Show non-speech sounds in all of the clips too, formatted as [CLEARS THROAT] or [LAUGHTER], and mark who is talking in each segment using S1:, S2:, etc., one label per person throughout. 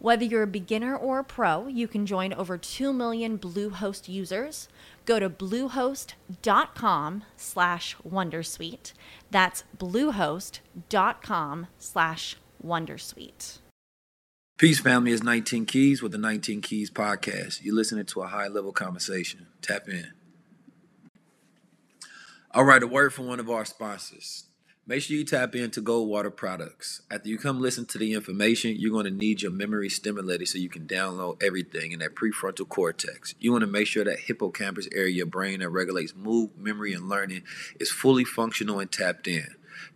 S1: Whether you're a beginner or a pro, you can join over 2 million Bluehost users. Go to bluehost.com slash wondersuite. That's bluehost.com slash wondersuite.
S2: Peace, family. It's 19 Keys with the 19 Keys podcast. You're listening to a high level conversation. Tap in. All right, a word from one of our sponsors. Make sure you tap into Goldwater products. After you come listen to the information, you're going to need your memory stimulated so you can download everything in that prefrontal cortex. You want to make sure that hippocampus area of your brain that regulates mood, memory, and learning is fully functional and tapped in.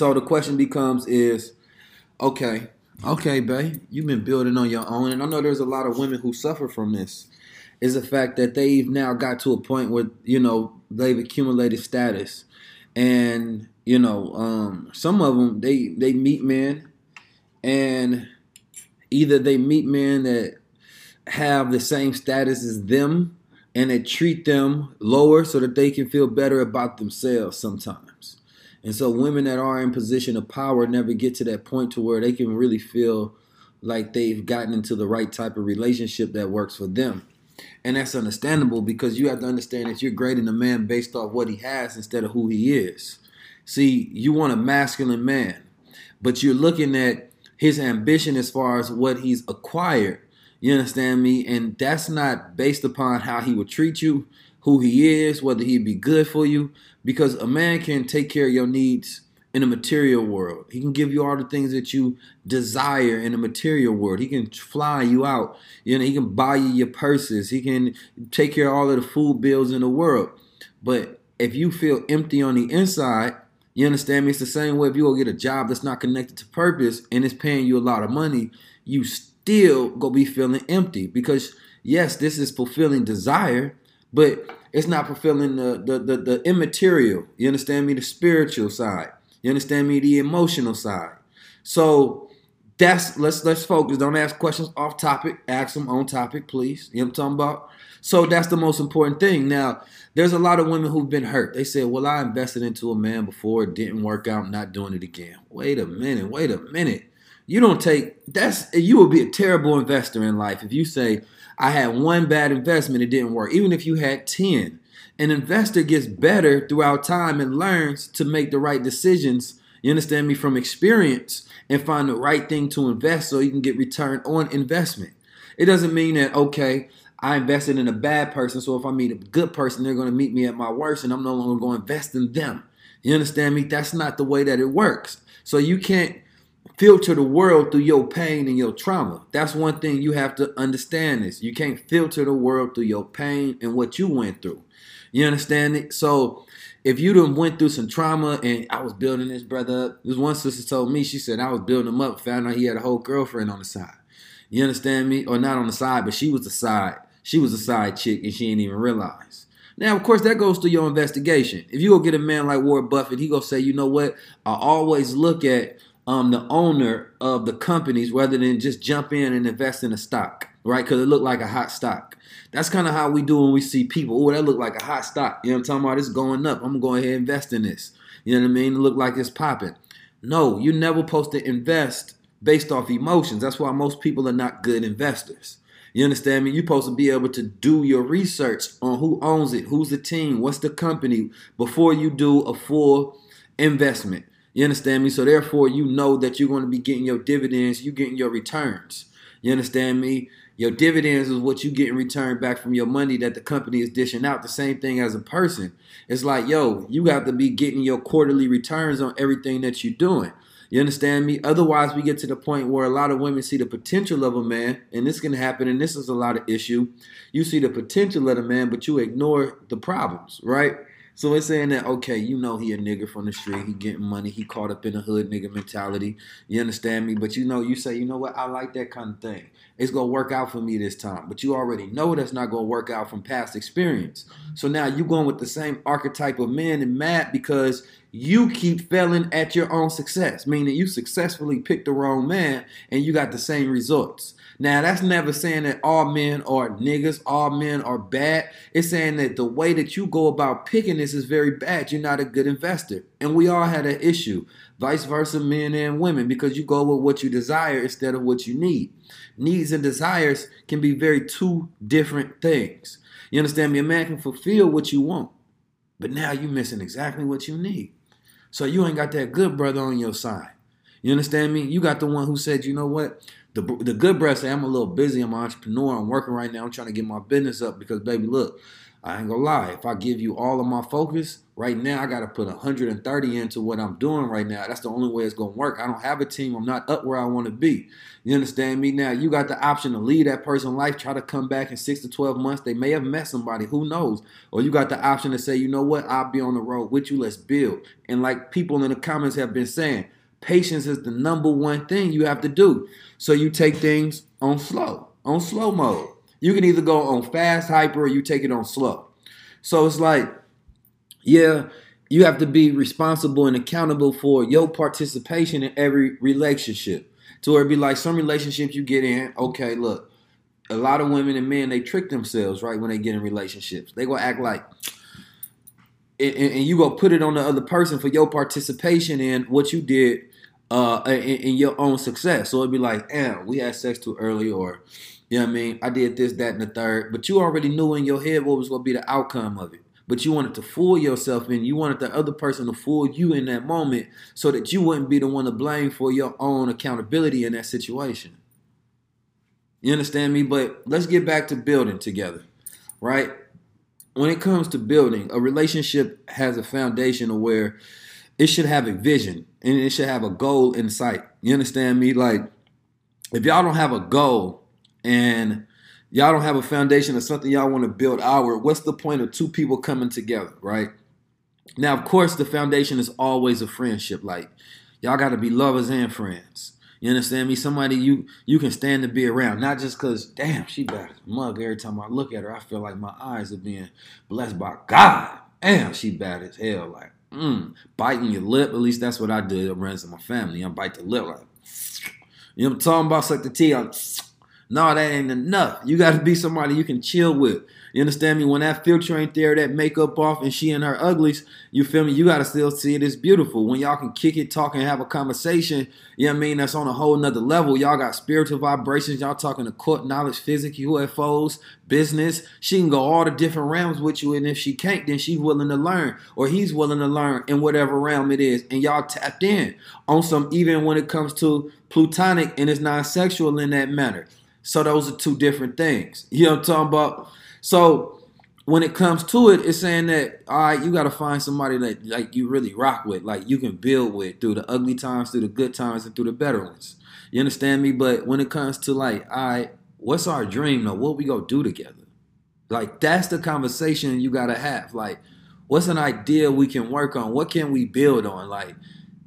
S2: So the question becomes is, okay, okay, babe, you've been building on your own, and I know there's a lot of women who suffer from this. Is the fact that they've now got to a point where you know they've accumulated status, and you know um, some of them they they meet men, and either they meet men that have the same status as them, and they treat them lower so that they can feel better about themselves sometimes and so women that are in position of power never get to that point to where they can really feel like they've gotten into the right type of relationship that works for them. And that's understandable because you have to understand that you're grading a man based off what he has instead of who he is. See, you want a masculine man, but you're looking at his ambition as far as what he's acquired. You understand me? And that's not based upon how he would treat you, who he is, whether he'd be good for you, because a man can take care of your needs in the material world. He can give you all the things that you desire in the material world. He can fly you out. You know, he can buy you your purses. He can take care of all of the food bills in the world. But if you feel empty on the inside, you understand me? It's the same way if you go get a job that's not connected to purpose and it's paying you a lot of money, you still go be feeling empty because yes, this is fulfilling desire, but it's not fulfilling the, the, the, the immaterial. You understand me? The spiritual side. You understand me? The emotional side. So that's let's let's focus. Don't ask questions off topic. Ask them on topic, please. You know what I'm talking about? So that's the most important thing. Now, there's a lot of women who've been hurt. They said, Well, I invested into a man before, it didn't work out, not doing it again. Wait a minute, wait a minute. You don't take that's you will be a terrible investor in life if you say, I had one bad investment, it didn't work. Even if you had 10, an investor gets better throughout time and learns to make the right decisions. You understand me from experience and find the right thing to invest so you can get return on investment. It doesn't mean that, okay, I invested in a bad person, so if I meet a good person, they're to meet me at my worst and I'm no longer to invest in them. You understand me? That's not the way that it works. So you can't filter the world through your pain and your trauma. That's one thing you have to understand this. You can't filter the world through your pain and what you went through. You understand it? So if you done went through some trauma and I was building this brother up, this one sister told me, she said I was building him up, found out he had a whole girlfriend on the side. You understand me? Or not on the side, but she was the side. She was a side chick and she didn't even realize. Now, of course, that goes to your investigation. If you go get a man like Warren Buffett, he go say, you know what? I always look at um, the owner of the companies rather than just jump in and invest in a stock. right? Because it looked like a hot stock. That's kind of how we do when we see people. Oh, that look like a hot stock. You know what I'm talking about? It's going up. I'm gonna go ahead and invest in this. You know what I mean? It looked like it's popping. No, you're never supposed to invest based off emotions. That's why most people are not good investors. You understand me? You're supposed to be able to do your research on who owns it, who's the team, what's the company before you do a full investment. You understand me? So therefore, you know that you're going to be getting your dividends, You're getting your returns. You understand me? Your dividends is what you get in return back from your money that the company is dishing out. The same thing as a person. It's like, yo, you have to be getting your quarterly returns on everything that you're doing. You understand me? Otherwise, we get to the point where a lot of women see the potential of a man, and this can happen, and this is a lot of issue. You see the potential of the man, but you ignore the problems, right? So it's saying that okay, you know he a nigga from the street, he getting money, he caught up in a hood nigga mentality. You understand me? But you know, you say, you know what, I like that kind of thing. It's gonna work out for me this time. But you already know that's not gonna work out from past experience. So now you going with the same archetype of men and mad because you keep failing at your own success, meaning you successfully picked the wrong man and you got the same results. Now, that's never saying that all men are niggas, all men are bad. It's saying that the way that you go about picking this is very bad. You're not a good investor. And we all had an issue, vice versa, men and women, because you go with what you desire instead of what you need. Needs and desires can be very two different things. You understand me? A man can fulfill what you want, but now you're missing exactly what you need. So you ain't got that good brother on your side. You understand me? You got the one who said, you know what? The, the good brother say, I'm a little busy. I'm an entrepreneur. I'm working right now. I'm trying to get my business up because, baby, look, I ain't gonna lie. If I give you all of my focus right now, I gotta put 130 into what I'm doing right now. That's the only way it's gonna work. I don't have a team. I'm not up where I want to be. You understand me? Now you got the option to leave that person life, try to come back in six to 12 months. They may have met somebody, who knows? Or you got the option to say, you know what? I'll be on the road with you. Let's build. And like people in the comments have been saying, patience is the number one thing you have to do. So you take things on slow, on slow mode. You can either go on fast hyper or you take it on slow. So it's like, yeah, you have to be responsible and accountable for your participation in every relationship. To where it be like some relationships you get in, okay, look, a lot of women and men they trick themselves, right, when they get in relationships. They gonna act like and, and you go put it on the other person for your participation in what you did uh, in, in, your own success. So it'd be like, damn, we had sex too early, or you know what I mean? I did this, that, and the third. But you already knew in your head what was going to be the outcome of it. But you wanted to fool yourself and you wanted the other person to fool you in that moment so that you wouldn't be the one to blame for your own accountability in that situation. You understand me? But let's get back to building together, right? When it comes to building, a relationship has a foundation where it should have a vision and it should have a goal in sight. You understand me? Like, if y'all don't have a goal and y'all don't have a foundation of something y'all want to build outward, what's the point of two people coming together, right? Now, of course, the foundation is always a friendship. Like, y'all got to be lovers and friends. You understand me? Somebody you you can stand to be around, not just because, damn, she bad as mug. Every time I look at her, I feel like my eyes are being blessed by God. Damn, she bad as hell. Like, mm, biting your lip. At least that's what I did around my family. I bite the lip like, you know what I'm talking about? Suck the tea. I'm, no, that ain't enough. You got to be somebody you can chill with. You understand me? When that filter ain't there, that makeup off, and she and her uglies, you feel me? You gotta still see it as beautiful. When y'all can kick it, talk, and have a conversation, you know what I mean? That's on a whole nother level. Y'all got spiritual vibrations. Y'all talking to court knowledge, physics, UFOs, business. She can go all the different realms with you, and if she can't, then she's willing to learn, or he's willing to learn in whatever realm it is. And y'all tapped in on some, even when it comes to plutonic and it's non-sexual in that manner. So those are two different things. You know what I'm talking about? So when it comes to it, it's saying that all right, you got to find somebody that like you really rock with, like you can build with through the ugly times, through the good times, and through the better ones. You understand me? But when it comes to like, all right, what's our dream though? What we gonna do together? Like that's the conversation you gotta have. Like, what's an idea we can work on? What can we build on? Like,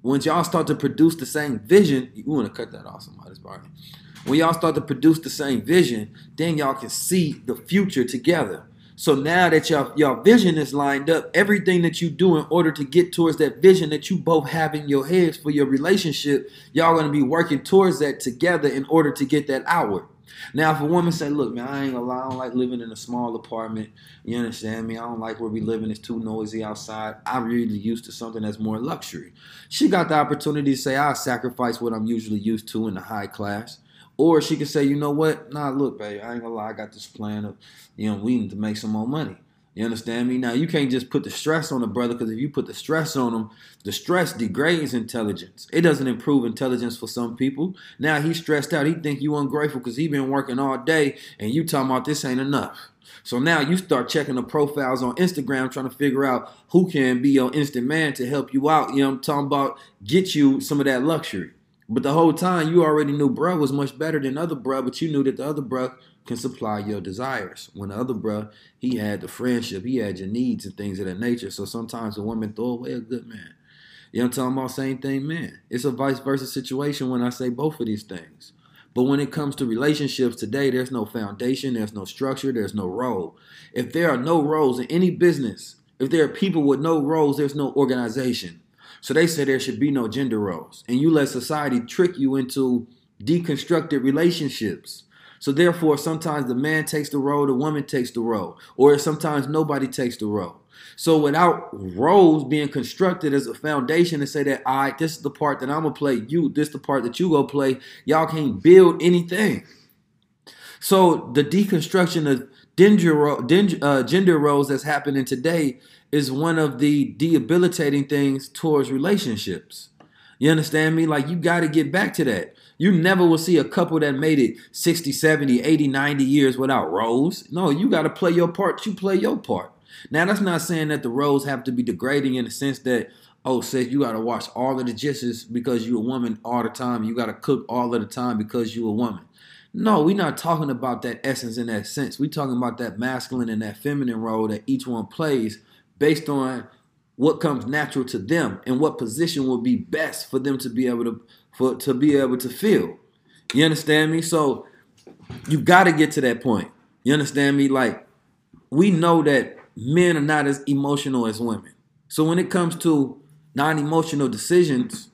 S2: once y'all start to produce the same vision, you want to cut that off somebody's body. When y'all start to produce the same vision, then y'all can see the future together. So now that y'all y'all vision is lined up, everything that you do in order to get towards that vision that you both have in your heads for your relationship, y'all gonna be working towards that together in order to get that outward. Now, if a woman say, "Look, man, I ain't gonna lie, I don't like living in a small apartment. You understand me? I don't like where we living. It's too noisy outside. I'm really used to something that's more luxury." She got the opportunity to say, "I'll sacrifice what I'm usually used to in the high class." Or she could say, you know what? Nah, look, babe, I ain't gonna lie, I got this plan of, you know, we need to make some more money. You understand me? Now you can't just put the stress on the brother because if you put the stress on him, the stress degrades intelligence. It doesn't improve intelligence for some people. Now he's stressed out. He think you ungrateful because he been working all day and you talking about this ain't enough. So now you start checking the profiles on Instagram, trying to figure out who can be your instant man to help you out. You know I'm talking about? Get you some of that luxury. But the whole time you already knew bruh was much better than other bruh, but you knew that the other bruh can supply your desires. When the other bruh, he had the friendship, he had your needs and things of that nature. So sometimes a woman throw away a good man. You know I'm talking about? Same thing, man. It's a vice versa situation when I say both of these things. But when it comes to relationships today, there's no foundation, there's no structure, there's no role. If there are no roles in any business, if there are people with no roles, there's no organization. So they say there should be no gender roles. And you let society trick you into deconstructed relationships. So therefore, sometimes the man takes the role, the woman takes the role, or sometimes nobody takes the role. So without roles being constructed as a foundation to say that, all right, this is the part that I'm gonna play, you, this is the part that you go play, y'all can't build anything. So the deconstruction of gender, uh, gender roles that's happening today is one of the debilitating things towards relationships. You understand me? Like you got to get back to that. You never will see a couple that made it 60, 70, 80, 90 years without roles. No, you got to play your part. You play your part. Now, that's not saying that the roles have to be degrading in the sense that, oh, says you got to wash all of the dishes because you're a woman all the time. You got to cook all of the time because you're a woman. No, we're not talking about that essence in that sense. We're talking about that masculine and that feminine role that each one plays based on what comes natural to them and what position would be best for them to be able to for to be able to feel. You understand me? So you got to get to that point. You understand me? Like we know that men are not as emotional as women. So when it comes to non-emotional decisions,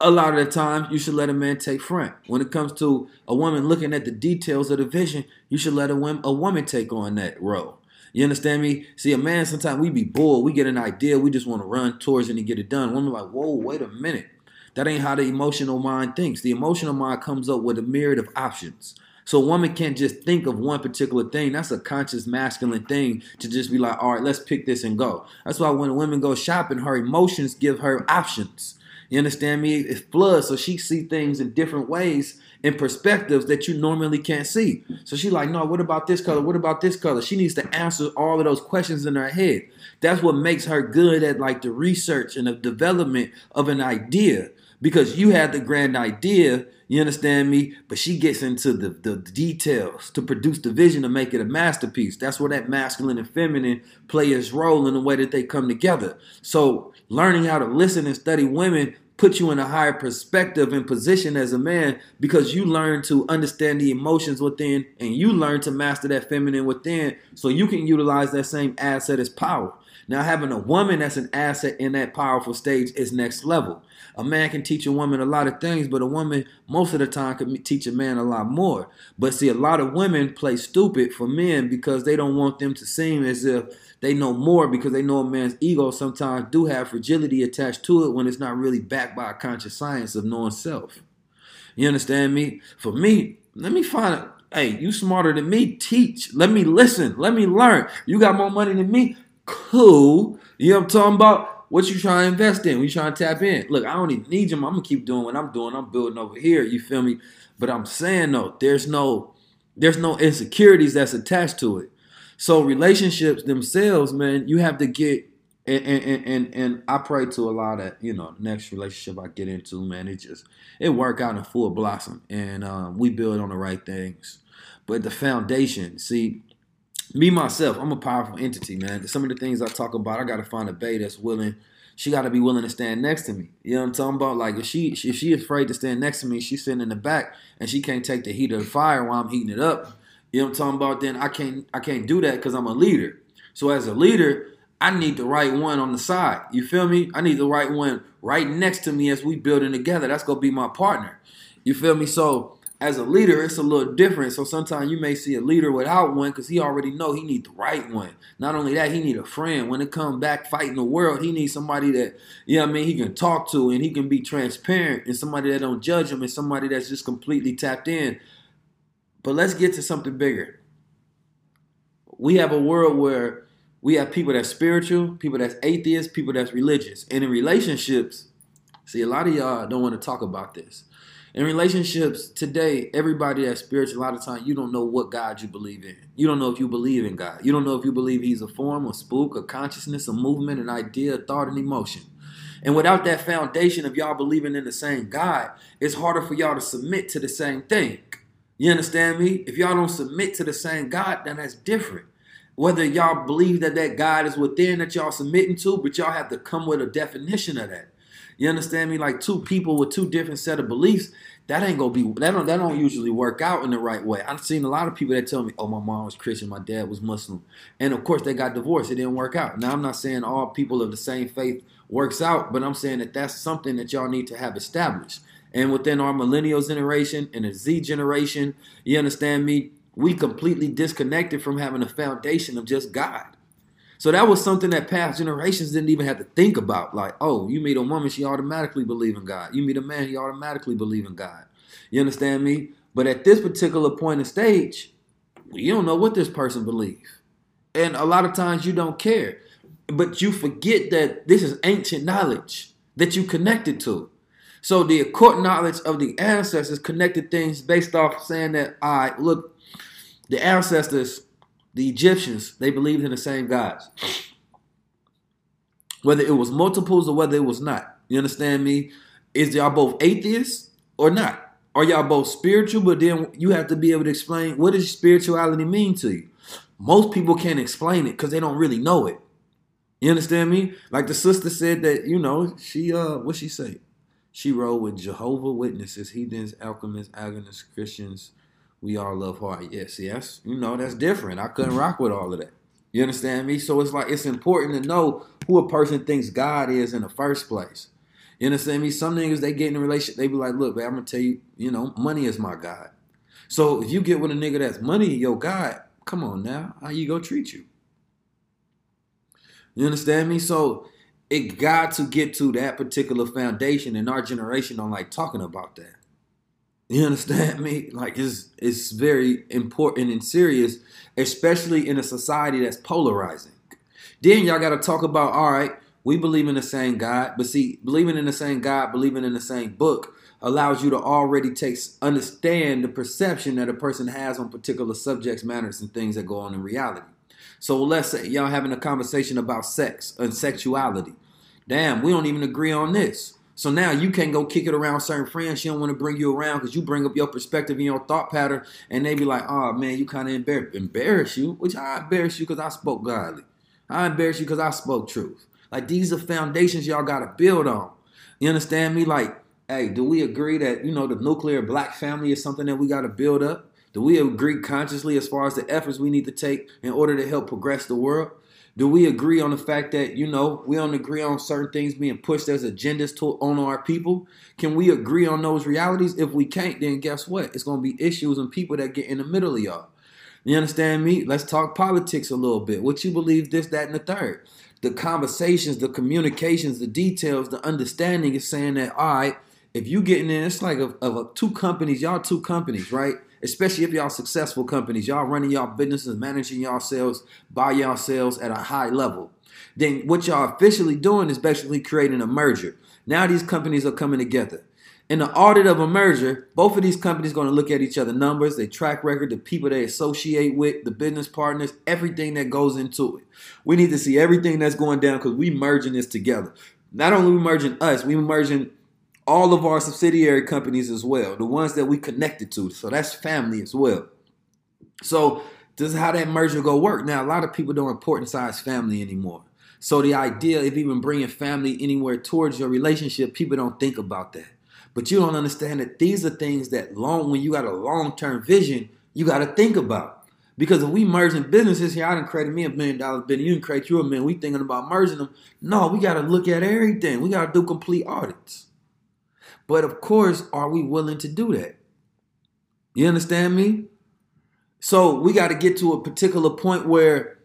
S2: a lot of the time you should let a man take front. When it comes to a woman looking at the details of the vision, you should let a a woman take on that role. You understand me? See, a man, sometimes we be bored. We get an idea. We just want to run towards it and get it done. Women like, whoa, wait a minute. That ain't how the emotional mind thinks. The emotional mind comes up with a myriad of options. So a woman can't just think of one particular thing. That's a conscious masculine thing to just be like, all right, let's pick this and go. That's why when women go shopping, her emotions give her options. You understand me? It floods, so she see things in different ways and perspectives that you normally can't see. So she's like, no, what about this color? What about this color? She needs to answer all of those questions in her head. That's what makes her good at like the research and the development of an idea. Because you had the grand idea, you understand me? But she gets into the, the details to produce the vision to make it a masterpiece. That's where that masculine and feminine play its role in the way that they come together. So learning how to listen and study women put you in a higher perspective and position as a man because you learn to understand the emotions within and you learn to master that feminine within so you can utilize that same asset as power. Now, having a woman that's an asset in that powerful stage is next level. A man can teach a woman a lot of things, but a woman most of the time can teach a man a lot more. But see, a lot of women play stupid for men because they don't want them to seem as if they know more because they know a man's ego sometimes do have fragility attached to it when it's not really backed by a conscious science of knowing self. You understand me? For me, let me find out. Hey, you smarter than me? Teach. Let me listen. Let me learn. You got more money than me? Cool. You know what I'm talking about? What you trying to invest in? We trying to tap in. Look, I don't even need them. I'm gonna keep doing what I'm doing. I'm building over here. You feel me? But I'm saying though, there's no there's no insecurities that's attached to it. So relationships themselves, man, you have to get and and, and and I pray to Allah that you know next relationship I get into, man, it just it work out in full blossom, and um, we build on the right things. But the foundation, see, me myself, I'm a powerful entity, man. Some of the things I talk about, I gotta find a bae that's willing. She gotta be willing to stand next to me. You know what I'm talking about? Like if she if she afraid to stand next to me, she's sitting in the back and she can't take the heat of the fire while I'm heating it up. You know what I'm talking about? Then I can't I can't do that because I'm a leader. So as a leader, I need the right one on the side. You feel me? I need the right one right next to me as we building together. That's gonna be my partner. You feel me? So as a leader, it's a little different. So sometimes you may see a leader without one because he already know he need the right one. Not only that, he need a friend. When it come back fighting the world, he needs somebody that, you know I mean, he can talk to and he can be transparent and somebody that don't judge him and somebody that's just completely tapped in. But let's get to something bigger. We have a world where we have people that's spiritual, people that's atheists, people that's religious. And in relationships, see, a lot of y'all don't want to talk about this in relationships today, everybody that's spiritual, a lot of times you don't know what God you believe in. You don't know if you believe in God. You don't know if you believe He's a form, a spook, a consciousness, a movement, an idea, a thought, an emotion. And without that foundation of y'all believing in the same God, it's harder for y'all to submit to the same thing. You understand me? If y'all don't submit to the same God, then that's different. Whether y'all believe that that God is within that y'all submitting to, but y'all have to come with a definition of that. You understand me? Like two people with two different set of beliefs, that ain't gonna be that don't that don't usually work out in the right way. I've seen a lot of people that tell me, "Oh, my mom was Christian, my dad was Muslim," and of course they got divorced. It didn't work out. Now I'm not saying all people of the same faith works out, but I'm saying that that's something that y'all need to have established. And within our millennial generation and the Z generation, you understand me? We completely disconnected from having a foundation of just God. So that was something that past generations didn't even have to think about. Like, oh, you meet a woman, she automatically believe in God. You meet a man, he automatically believe in God. You understand me? But at this particular point in stage, you don't know what this person believes. And a lot of times you don't care. But you forget that this is ancient knowledge that you connected to. So the occult knowledge of the ancestors connected things based off saying that, all right, look, the ancestors the Egyptians, they believed in the same gods. Whether it was multiples or whether it was not. You understand me? Is y'all both atheists or not? Are y'all both spiritual? But then you have to be able to explain what does spirituality mean to you? Most people can't explain it because they don't really know it. You understand me? Like the sister said that, you know, she uh what she say? She rode with Jehovah Witnesses, heathens, alchemists, agonists, Christians, we all love hard. Yes, yes. You know, that's different. I couldn't rock with all of that. You understand me? So it's like it's important to know who a person thinks God is in the first place. You understand me? Some niggas they get in a relationship, they be like, look, man, I'm gonna tell you, you know, money is my God. So if you get with a nigga that's money, your God, come on now, how you gonna treat you? You understand me? So it got to get to that particular foundation, and our generation don't like talking about that. You understand me? Like it's it's very important and serious, especially in a society that's polarizing. Then y'all got to talk about all right, we believe in the same God, but see, believing in the same God, believing in the same book allows you to already take understand the perception that a person has on particular subjects, matters, and things that go on in reality. So let's say y'all having a conversation about sex and sexuality. Damn, we don't even agree on this. So now you can't go kick it around certain friends. She don't want to bring you around because you bring up your perspective and your thought pattern, and they be like, "Oh man, you kind of embarrass embarrass you." Which I embarrass you because I spoke godly. I embarrass you because I spoke truth. Like these are foundations y'all got to build on. You understand me? Like, hey, do we agree that you know the nuclear black family is something that we got to build up? Do we agree consciously as far as the efforts we need to take in order to help progress the world? Do we agree on the fact that, you know, we don't agree on certain things being pushed as agendas to, on our people? Can we agree on those realities? If we can't, then guess what? It's going to be issues and people that get in the middle of y'all. You understand me? Let's talk politics a little bit. What you believe, this, that, and the third. The conversations, the communications, the details, the understanding is saying that, all right, if you getting in, it's like of, of two companies, y'all two companies, right? Especially if y'all successful companies, y'all running y'all businesses, managing yourselves by yourselves at a high level. Then what y'all officially doing is basically creating a merger. Now these companies are coming together. In the audit of a merger, both of these companies going to look at each other numbers, their track record, the people they associate with, the business partners, everything that goes into it. We need to see everything that's going down because we merging this together. Not only we merging us, we merging all of our subsidiary companies as well, the ones that we connected to. So that's family as well. So this is how that merger go work. Now, a lot of people don't important size family anymore. So the idea of even bringing family anywhere towards your relationship, people don't think about that. But you don't understand that these are things that long, when you got a long-term vision, you got to think about. Because if we merging businesses here, I didn't create me a million dollar business, you didn't create you a million. We thinking about merging them. No, we got to look at everything. We got to do complete audits. But of course, are we willing to do that? You understand me? So we got to get to a particular point where,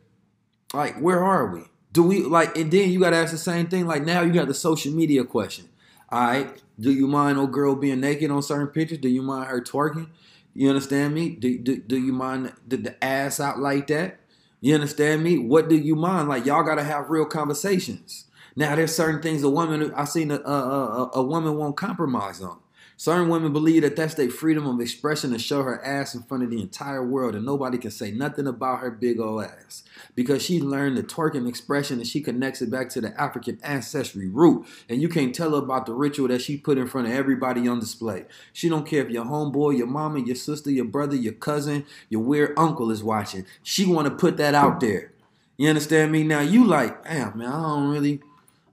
S2: like, where are we? Do we like? And then you got to ask the same thing. Like now, you got the social media question. All right, do you mind old girl being naked on certain pictures? Do you mind her twerking? You understand me? Do, do, do you mind the, the ass out like that? You understand me? What do you mind? Like y'all got to have real conversations. Now there's certain things a woman I seen a, a, a, a woman won't compromise on. Certain women believe that that's their freedom of expression to show her ass in front of the entire world, and nobody can say nothing about her big old ass because she learned the twerking expression and she connects it back to the African ancestry root. And you can't tell her about the ritual that she put in front of everybody on display. She don't care if your homeboy, your mama, your sister, your brother, your cousin, your weird uncle is watching. She want to put that out there. You understand me? Now you like, damn man, I don't really,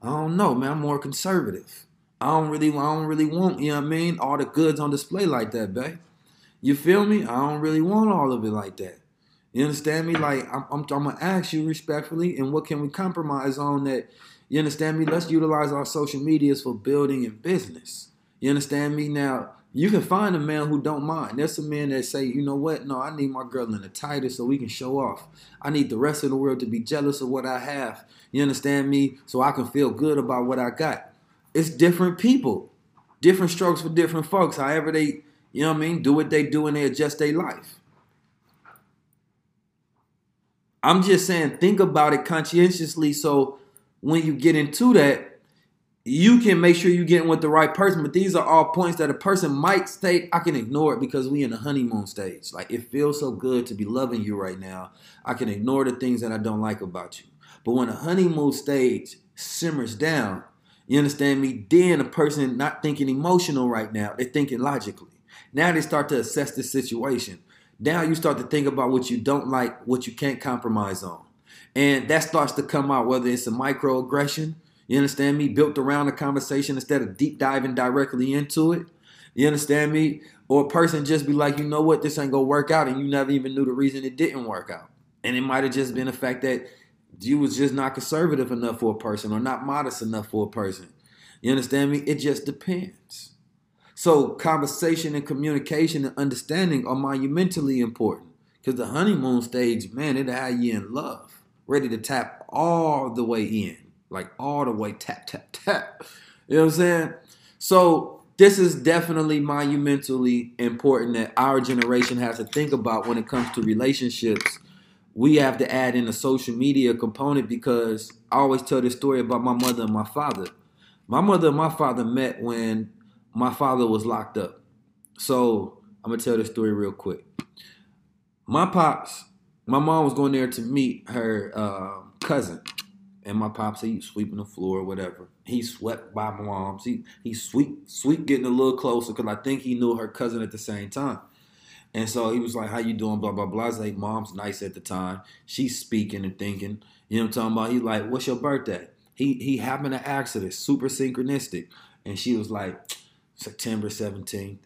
S2: I don't know, man. I'm more conservative. I don't really, I don't really want, you know what I mean, all the goods on display like that, babe. You feel me? I don't really want all of it like that. You understand me? Like I'm, I'm, I'm gonna ask you respectfully, and what can we compromise on that? You understand me? Let's utilize our social medias for building and business. You understand me? Now you can find a man who don't mind. There's some men that say, you know what? No, I need my girl in the tightest so we can show off. I need the rest of the world to be jealous of what I have. You understand me? So I can feel good about what I got it's different people, different strokes for different folks. However they, you know what I mean, do what they do and they adjust their life. I'm just saying, think about it conscientiously. So when you get into that, you can make sure you're getting with the right person. But these are all points that a person might state. I can ignore it because we in the honeymoon stage. Like it feels so good to be loving you right now. I can ignore the things that I don't like about you. But when the honeymoon stage simmers down, you understand me? Then a person not thinking emotional right now, they're thinking logically. Now they start to assess the situation. Now you start to think about what you don't like, what you can't compromise on. And that starts to come out, whether it's a microaggression, you understand me, built around a conversation instead of deep diving directly into it. You understand me? Or a person just be like, you know what, this ain't gonna work out, and you never even knew the reason it didn't work out. And it might have just been the fact that you was just not conservative enough for a person or not modest enough for a person. You understand me? It just depends. So conversation and communication and understanding are monumentally important. Because the honeymoon stage, man, it'll you in love. Ready to tap all the way in. Like all the way tap, tap, tap. You know what I'm saying? So this is definitely monumentally important that our generation has to think about when it comes to relationships we have to add in a social media component because I always tell this story about my mother and my father. My mother and my father met when my father was locked up. So I'm gonna tell this story real quick. My pops, my mom was going there to meet her uh, cousin, and my pops he sweeping the floor or whatever. He swept by my mom's. He he sweep sweep getting a little closer because I think he knew her cousin at the same time. And so he was like, "How you doing?" Blah blah blah. I was like, "Mom's nice at the time. She's speaking and thinking." You know what I'm talking about? He's like, "What's your birthday?" He he happened to this, super synchronistic, and she was like, "September 17th."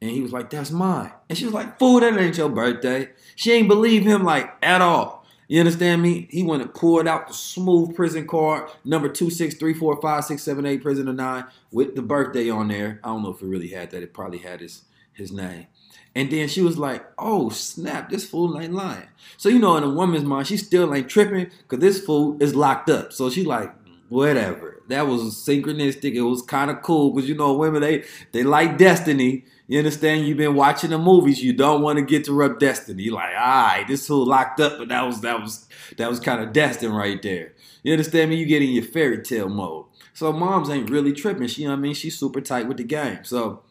S2: And he was like, "That's mine." And she was like, "Fool, that ain't your birthday." She ain't believe him like at all. You understand me? He went and pulled out the smooth prison card, number two six three four five six seven eight, prisoner nine, with the birthday on there. I don't know if it really had that. It probably had his his name. And then she was like, oh, snap, this fool ain't lying. So, you know, in a woman's mind, she still ain't tripping because this fool is locked up. So she like, whatever. That was synchronistic. It was kind of cool because, you know, women, they, they like destiny. You understand? You've been watching the movies. You don't want to get to rub destiny. You're like, all right, this who locked up, but that was, that was, that was kind of destined right there. You understand me? You get in your fairy tale mode. So moms ain't really tripping. She, you know I mean? She's super tight with the game. So,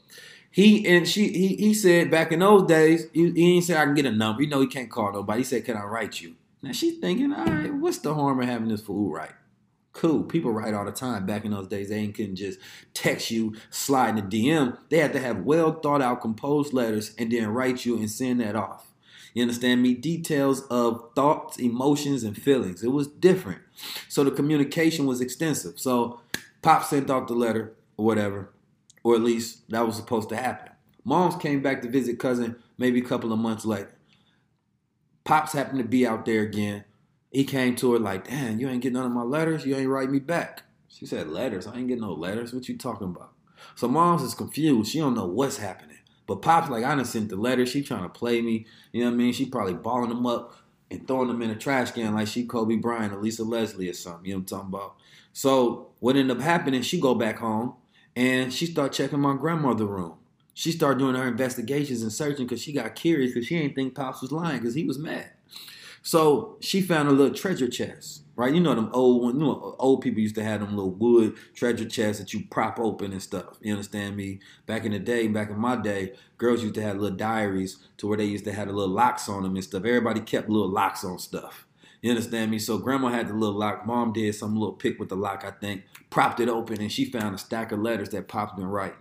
S2: he and she he, he said back in those days, he, he didn't say I can get a number. You know he can't call nobody. He said, Can I write you? Now she's thinking, all right, what's the harm of having this fool write? Cool. People write all the time. Back in those days, they couldn't just text you, slide in a DM. They had to have well thought out, composed letters, and then write you and send that off. You understand me? Details of thoughts, emotions, and feelings. It was different. So the communication was extensive. So Pop sent off the letter or whatever or at least that was supposed to happen. Moms came back to visit cousin maybe a couple of months later. Pops happened to be out there again. He came to her like, damn, you ain't getting none of my letters. You ain't write me back. She said, letters? I ain't getting no letters. What you talking about? So mom's is confused. She don't know what's happening. But Pop's like, I done sent the letter. She trying to play me. You know what I mean? She probably balling them up and throwing them in a trash can like she Kobe Bryant or Lisa Leslie or something. You know what I'm talking about? So what ended up happening, she go back home and she start checking my grandmother room. She started doing her investigations and searching because she got curious because she didn't think Pops was lying because he was mad. So she found a little treasure chest, right? You know them old one, you know, old people used to have them little wood treasure chests that you prop open and stuff. You understand me? Back in the day, back in my day, girls used to have little diaries to where they used to have the little locks on them and stuff. Everybody kept little locks on stuff. You understand me? So grandma had the little lock. Mom did some little pick with the lock, I think. Propped it open and she found a stack of letters that Pop's been writing.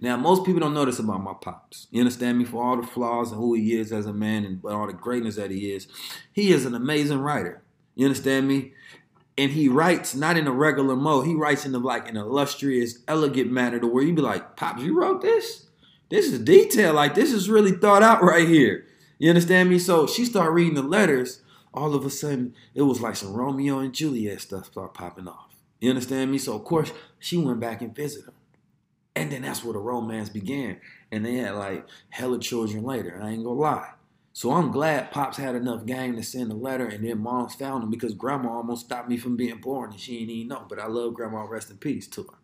S2: Now, most people don't know this about my pops. You understand me? For all the flaws and who he is as a man and all the greatness that he is, he is an amazing writer. You understand me? And he writes not in a regular mode. He writes in the like an illustrious, elegant manner to where you'd be like, Pops, you wrote this? This is detail. Like this is really thought out right here. You understand me? So she started reading the letters. All of a sudden, it was like some Romeo and Juliet stuff start popping off. You understand me? So of course she went back and visited him. And then that's where the romance began. And they had like hella children later. I ain't gonna lie. So I'm glad Pops had enough game to send a letter and then Mom's found him because Grandma almost stopped me from being born and she didn't even know. But I love Grandma, rest in peace to her.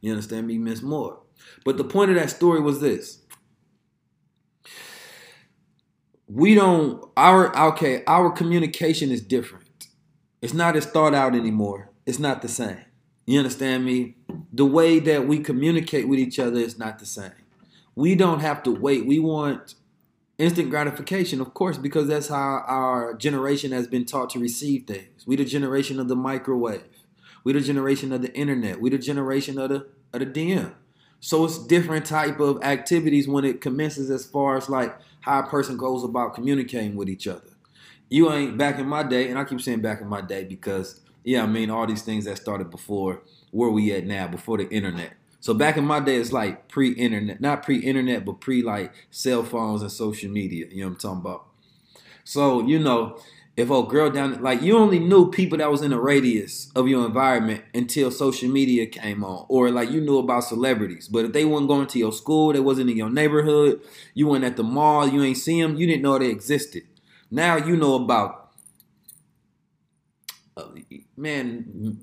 S2: You understand me, Miss Moore? But the point of that story was this. We don't our okay, our communication is different. It's not as thought out anymore. It's not the same. You understand me? The way that we communicate with each other is not the same. We don't have to wait. We want instant gratification, of course, because that's how our generation has been taught to receive things. We the generation of the microwave. We the generation of the internet. We the generation of the of the DM. So it's different type of activities when it commences as far as like how a person goes about communicating with each other. You ain't back in my day, and I keep saying back in my day because yeah, I mean all these things that started before where we at now, before the internet. So back in my day, it's like pre-internet, not pre-internet, but pre like cell phones and social media. You know what I'm talking about? So you know, if a girl down like you only knew people that was in a radius of your environment until social media came on, or like you knew about celebrities. But if they weren't going to your school, they wasn't in your neighborhood, you weren't at the mall, you ain't see them, you didn't know they existed. Now you know about uh, man,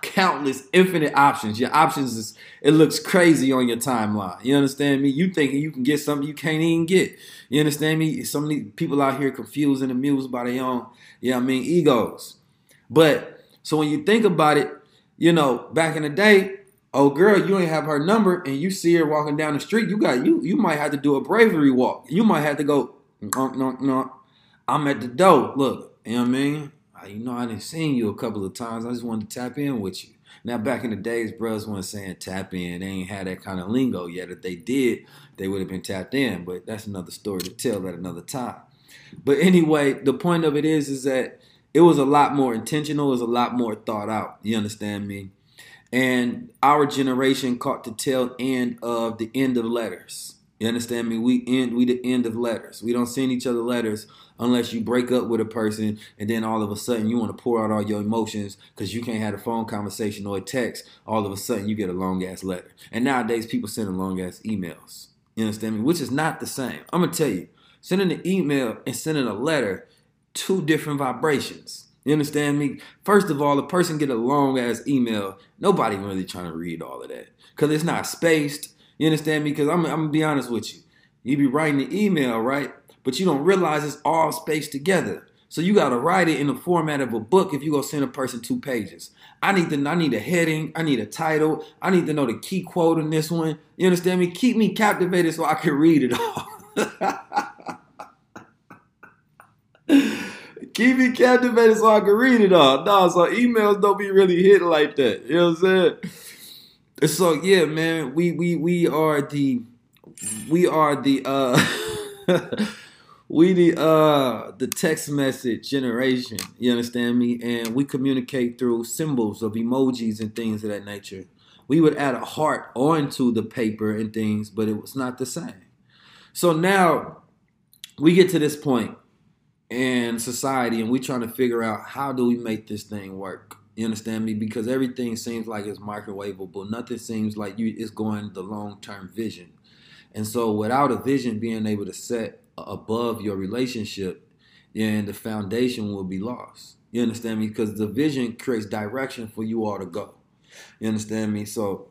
S2: countless infinite options. Your options is it looks crazy on your timeline. You understand me? You thinking you can get something you can't even get. You understand me? So many people out here confused and amused by their own, yeah, you know I mean, egos. But so when you think about it, you know, back in the day, oh girl, you ain't have her number and you see her walking down the street, you got you you might have to do a bravery walk. You might have to go, no, no. I'm at the door. Look, you know what I mean? You know, I didn't seen you a couple of times. I just wanted to tap in with you. Now, back in the days, bros weren't saying tap in. They ain't had that kind of lingo yet. If they did, they would have been tapped in. But that's another story to tell at another time. But anyway, the point of it is, is that it was a lot more intentional. It was a lot more thought out. You understand me? And our generation caught the tail end of the end of letters. You understand me? We end we the end of letters. We don't send each other letters unless you break up with a person and then all of a sudden you want to pour out all your emotions because you can't have a phone conversation or a text. All of a sudden you get a long ass letter. And nowadays people send long ass emails. You understand me? Which is not the same. I'm gonna tell you, sending an email and sending a letter, two different vibrations. You understand me? First of all, a person get a long ass email. Nobody really trying to read all of that because it's not spaced. You understand me? Because I'm, I'm gonna be honest with you. You be writing the email, right? But you don't realize it's all spaced together. So you gotta write it in the format of a book if you go send a person two pages. I need to I need a heading, I need a title, I need to know the key quote in this one. You understand me? Keep me captivated so I can read it all. [LAUGHS] Keep me captivated so I can read it all. Nah, so emails don't be really hit like that. You know what I'm saying? So yeah, man, we we we are the we are the uh [LAUGHS] we the uh the text message generation you understand me? And we communicate through symbols of emojis and things of that nature. We would add a heart onto the paper and things but it was not the same. So now we get to this point in society and we're trying to figure out how do we make this thing work you understand me? Because everything seems like it's microwavable. Nothing seems like you it's going the long-term vision. And so without a vision being able to set above your relationship, then the foundation will be lost. You understand me? Because the vision creates direction for you all to go. You understand me? So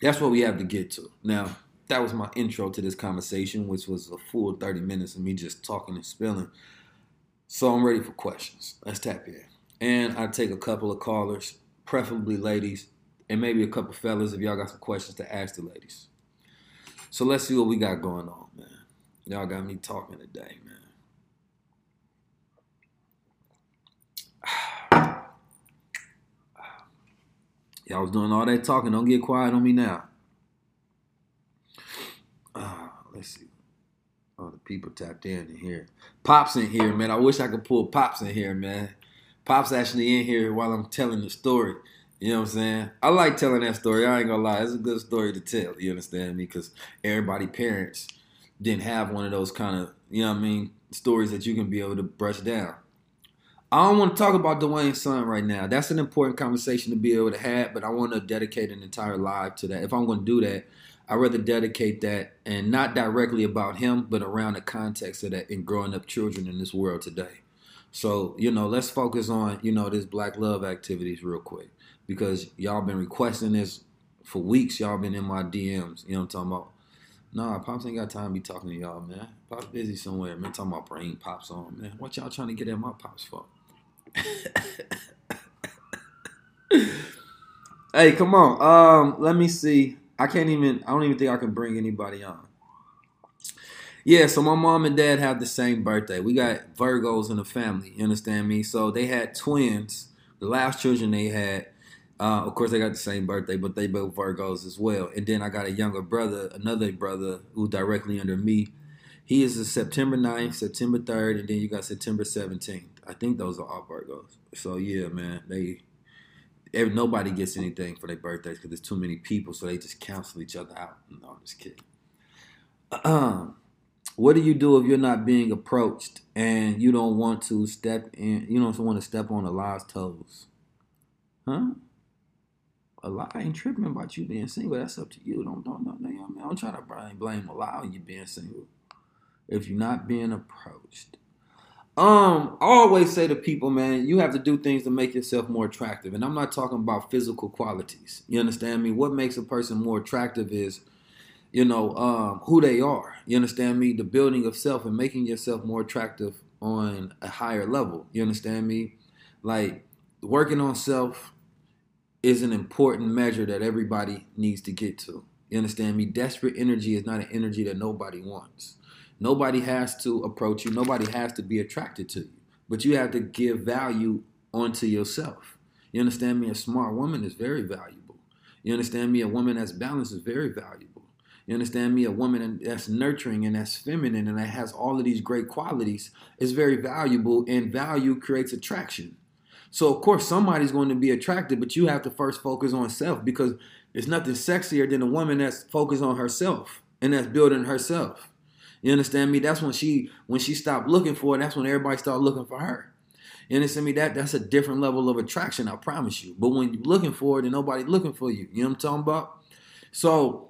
S2: that's what we have to get to. Now, that was my intro to this conversation, which was a full 30 minutes of me just talking and spilling. So I'm ready for questions. Let's tap in. And I take a couple of callers, preferably ladies, and maybe a couple fellas if y'all got some questions to ask the ladies. So let's see what we got going on. Y'all got me talking today, man. [SIGHS] Y'all was doing all that talking. Don't get quiet on me now. Uh, [SIGHS] let's see. Oh, the people tapped in in here. Pops in here, man. I wish I could pull Pops in here, man. Pops actually in here while I'm telling the story. You know what I'm saying? I like telling that story. I ain't gonna lie. It's a good story to tell. You understand me? Because everybody parents didn't have one of those kind of, you know what I mean, stories that you can be able to brush down. I don't want to talk about Dwayne's son right now. That's an important conversation to be able to have, but I want to dedicate an entire live to that. If I'm going to do that, I'd rather dedicate that and not directly about him, but around the context of that in growing up children in this world today. So, you know, let's focus on, you know, this black love activities real quick because y'all been requesting this for weeks. Y'all been in my DMs. You know what I'm talking about? Nah, Pops ain't got time to be talking to y'all, man. Pops busy somewhere, man. Talking about brain Pops on, man. What y'all trying to get at my Pops for? [LAUGHS] hey, come on. Um, let me see. I can't even. I don't even think I can bring anybody on. Yeah, so my mom and dad have the same birthday. We got Virgos in the family. You understand me? So they had twins. The last children they had uh, of course, they got the same birthday, but they both Virgos as well. And then I got a younger brother, another brother who directly under me. He is a September 9th, September 3rd, and then you got September 17th. I think those are all Virgos. So yeah, man, they every, nobody gets anything for their birthdays because there's too many people, so they just cancel each other out. No, I'm just kidding. Um, what do you do if you're not being approached and you don't want to step in? You don't want to step on the last toes, huh? A lot ain't tripping about you being single. That's up to you. Don't don't don't. You know, I'm trying to blame blame Allah on you being single. If you're not being approached, um, I always say to people, man, you have to do things to make yourself more attractive. And I'm not talking about physical qualities. You understand me? What makes a person more attractive is, you know, um, who they are. You understand me? The building of self and making yourself more attractive on a higher level. You understand me? Like working on self is an important measure that everybody needs to get to. You understand me? Desperate energy is not an energy that nobody wants. Nobody has to approach you. Nobody has to be attracted to you. But you have to give value onto yourself. You understand me? A smart woman is very valuable. You understand me? A woman that's balanced is very valuable. You understand me? A woman that's nurturing and that's feminine and that has all of these great qualities is very valuable, and value creates attraction. So of course somebody's going to be attracted, but you have to first focus on self because there's nothing sexier than a woman that's focused on herself and that's building herself. You understand me? That's when she when she stopped looking for it, that's when everybody started looking for her. You understand me? That that's a different level of attraction, I promise you. But when you're looking for it and nobody's looking for you, you know what I'm talking about? So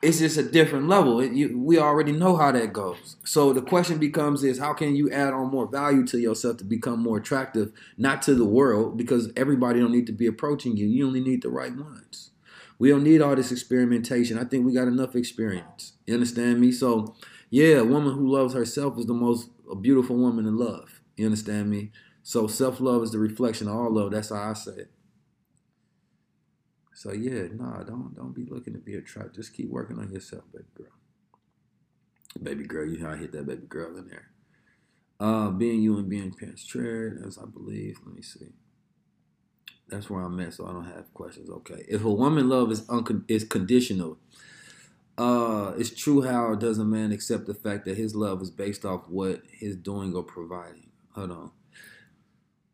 S2: it's just a different level. It, you, we already know how that goes. So the question becomes is how can you add on more value to yourself to become more attractive, not to the world, because everybody don't need to be approaching you. You only need the right ones. We don't need all this experimentation. I think we got enough experience. You understand me? So yeah, a woman who loves herself is the most beautiful woman in love. You understand me? So self-love is the reflection of all love. That's how I say it. So yeah, nah, don't don't be looking to be a trap. Just keep working on yourself, baby girl. Baby girl, you how I hit that baby girl in there. Uh, being you and being trade, as I believe. Let me see. That's where I'm at, so I don't have questions. Okay. If a woman love is uncon- is conditional, uh, it's true how does a man accept the fact that his love is based off what he's doing or providing? Hold on.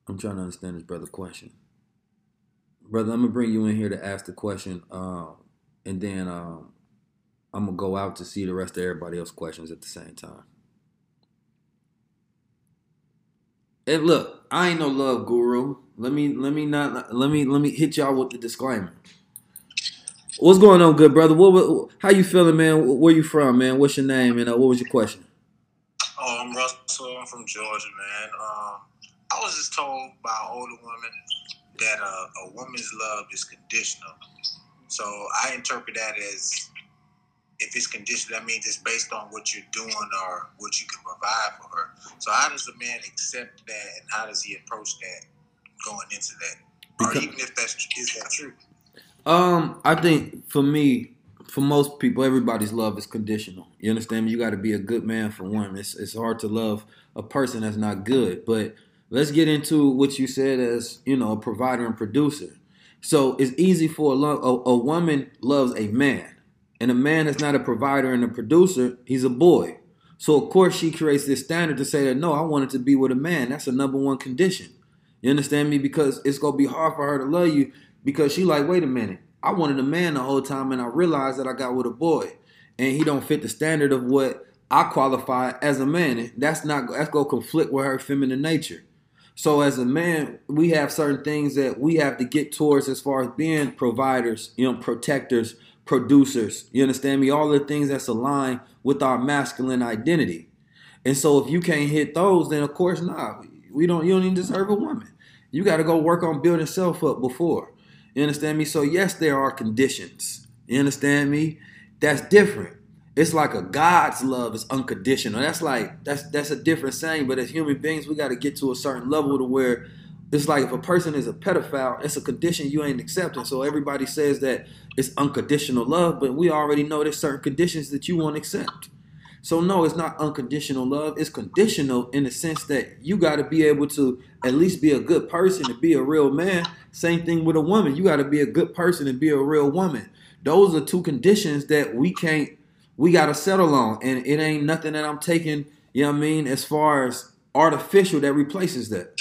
S2: I'm trying to understand this brother question brother, I'm gonna bring you in here to ask the question, um, and then um, I'm gonna go out to see the rest of everybody else's questions at the same time. And look, I ain't no love guru. Let me let me not let me let me hit y'all with the disclaimer. What's going on, good brother? What, what how you feeling, man? Where you from, man? What's your name and uh, what was your question?
S3: Oh, I'm Russell. I'm from Georgia, man. Um, I was just told by an older women that uh, a woman's love is conditional. So I interpret that as if it's conditional, that means it's based on what you're doing or what you can provide for her. So how does a man accept that, and how does he approach that going into that, because, or even if that's is that true?
S2: Um, I think for me, for most people, everybody's love is conditional. You understand me? You got to be a good man for one. It's it's hard to love a person that's not good. But let's get into what you said as you know a provider and producer. So it's easy for a, a, a woman loves a man and a man is not a provider and a producer, he's a boy. So of course she creates this standard to say that no, I wanted to be with a man. That's a number one condition. You understand me? Because it's gonna be hard for her to love you because she like, wait a minute, I wanted a man the whole time and I realized that I got with a boy and he don't fit the standard of what I qualify as a man. That's not that's gonna conflict with her feminine nature. So as a man, we have certain things that we have to get towards as far as being providers, you know, protectors, producers. You understand me? All the things that's aligned with our masculine identity. And so if you can't hit those, then of course not. We don't you don't even deserve a woman. You got to go work on building self up before. You understand me? So yes, there are conditions. You understand me? That's different. It's like a God's love is unconditional. That's like that's that's a different saying, but as human beings, we got to get to a certain level to where it's like if a person is a pedophile, it's a condition you ain't accepting. So everybody says that it's unconditional love, but we already know there's certain conditions that you won't accept. So no, it's not unconditional love. It's conditional in the sense that you got to be able to at least be a good person to be a real man. Same thing with a woman. You got to be a good person and be a real woman. Those are two conditions that we can't we got to settle on and it ain't nothing that I'm taking, you know what I mean, as far as artificial that replaces that.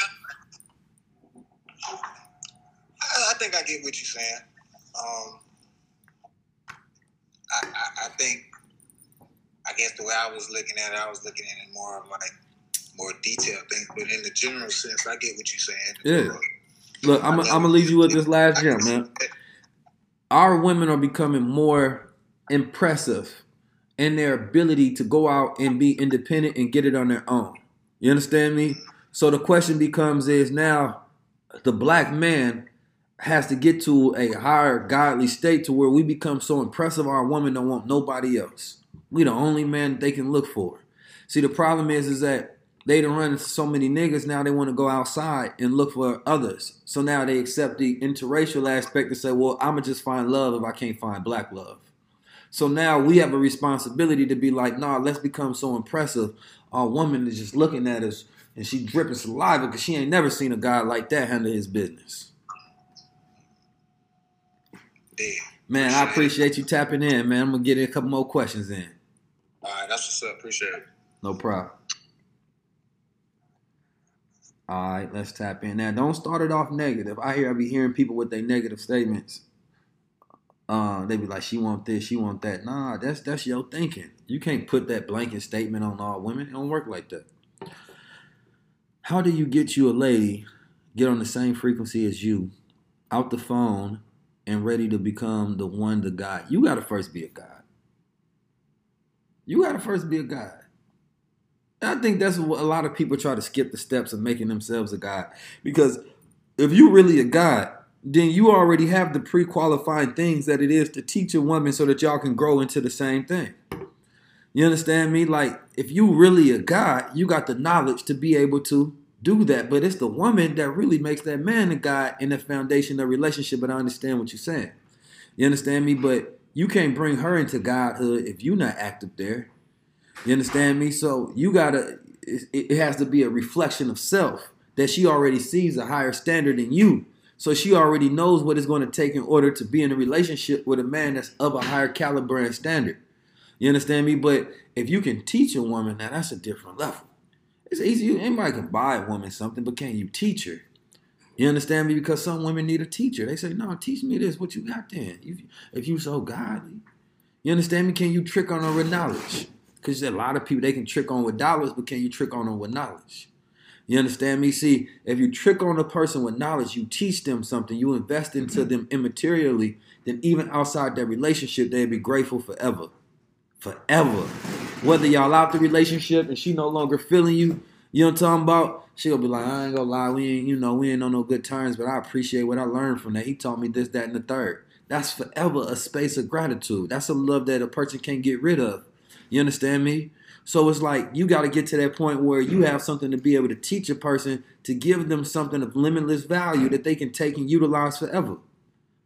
S3: I think I get what you're saying. Um, I, I, I, think, I guess the way I was looking at it, I was looking at it more of like more detailed things. But in the general sense, I get what you're saying.
S2: Yeah. Look, I'm, I'm gonna leave you with this last gem, man. Our women are becoming more impressive in their ability to go out and be independent and get it on their own. You understand me? So the question becomes is now the black man has to get to a higher godly state to where we become so impressive our woman don't want nobody else. We the only man they can look for. See, the problem is is that they don't run into so many niggas now they want to go outside and look for others. So now they accept the interracial aspect and say, well, I'ma just find love if I can't find black love. So now we have a responsibility to be like, nah, let's become so impressive. Our woman is just looking at us and she dripping saliva because she ain't never seen a guy like that handle his business. Man, appreciate I appreciate it. you tapping in, man. I'm gonna get in a couple more questions in.
S3: All right, that's what's up. Appreciate it.
S2: No problem. All right, let's tap in. Now, don't start it off negative. I hear I be hearing people with their negative statements. Uh, they be like, "She want this, she want that." Nah, that's that's your thinking. You can't put that blanket statement on all women. It don't work like that. How do you get you a lady get on the same frequency as you, out the phone, and ready to become the one, the guy, you got to first be a God. You got to first be a God. I think that's what a lot of people try to skip the steps of making themselves a God. Because if you really a God, then you already have the pre-qualifying things that it is to teach a woman so that y'all can grow into the same thing. You understand me? Like, if you really a God, you got the knowledge to be able to do that. But it's the woman that really makes that man a God in the foundation of relationship. But I understand what you're saying. You understand me? But you can't bring her into godhood if you're not active there. You understand me? So you gotta. It, it has to be a reflection of self that she already sees a higher standard than you. So she already knows what it's going to take in order to be in a relationship with a man that's of a higher caliber and standard. You understand me? But if you can teach a woman, now that's a different level. It's easy. Anybody can buy a woman something, but can you teach her? You understand me? Because some women need a teacher. They say, "No, teach me this. What you got then? If, if you so godly, you understand me? Can you trick on her with knowledge? Because a lot of people they can trick on with dollars, but can you trick on them with knowledge? You understand me? See, if you trick on a person with knowledge, you teach them something, you invest into mm-hmm. them immaterially, then even outside that relationship, they'd be grateful forever. Forever. Whether y'all out the relationship and she no longer feeling you, you know what I'm talking about? She'll be like, I ain't gonna lie, we ain't, you know, we ain't on no good terms, but I appreciate what I learned from that. He taught me this, that, and the third. That's forever a space of gratitude. That's a love that a person can't get rid of. You understand me? So it's like you got to get to that point where you have something to be able to teach a person to give them something of limitless value that they can take and utilize forever.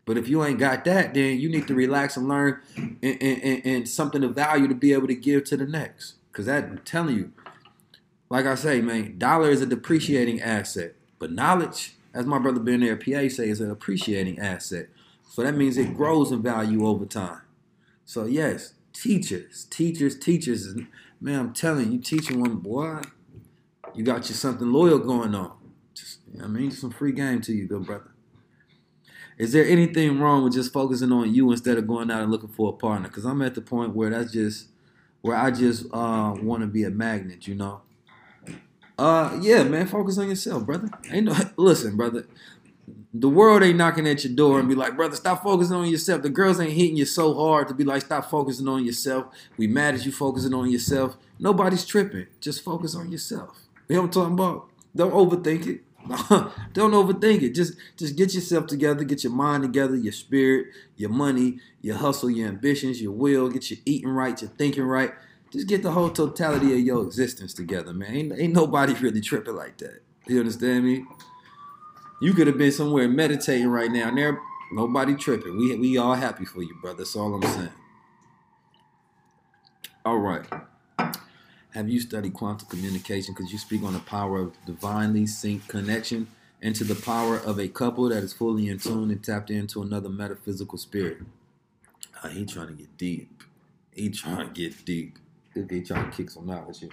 S2: But if you ain't got that, then you need to relax and learn and, and, and something of value to be able to give to the next. Because that, I'm telling you, like I say, man, dollar is a depreciating asset. But knowledge, as my brother Ben there, PA say, is an appreciating asset. So that means it grows in value over time. So yes, teachers, teachers, teachers. Man, I'm telling you, teaching one boy, you got you something loyal going on. Just, I mean, some free game to you, good brother. Is there anything wrong with just focusing on you instead of going out and looking for a partner? Because I'm at the point where that's just where I just uh, want to be a magnet, you know. Uh, yeah, man, focus on yourself, brother. Ain't no [LAUGHS] listen, brother the world ain't knocking at your door and be mm. like, brother, stop focusing on yourself. The girls ain't hitting you so hard to be like, stop focusing on yourself. We mad at you focusing on yourself. Nobody's tripping. Just focus on yourself. You know what I'm talking about? Don't overthink it. [LAUGHS] Don't overthink it. Just just get yourself together, get your mind together, your spirit, your money, your hustle, your ambitions, your will, get your eating right, your thinking right. Just get the whole totality of your existence together, man. Ain't, ain't nobody [LAUGHS] really tripping like that. You understand me? You could have been somewhere meditating right now, and there nobody tripping. We we all happy for you, brother. That's all I'm saying. All right. Have you studied quantum communication? Because you speak on the power of divinely synced connection into the power of a couple that is fully in tune and tapped into another metaphysical spirit. Uh, he trying to get deep. He trying to get deep. He trying to kick some knowledge here.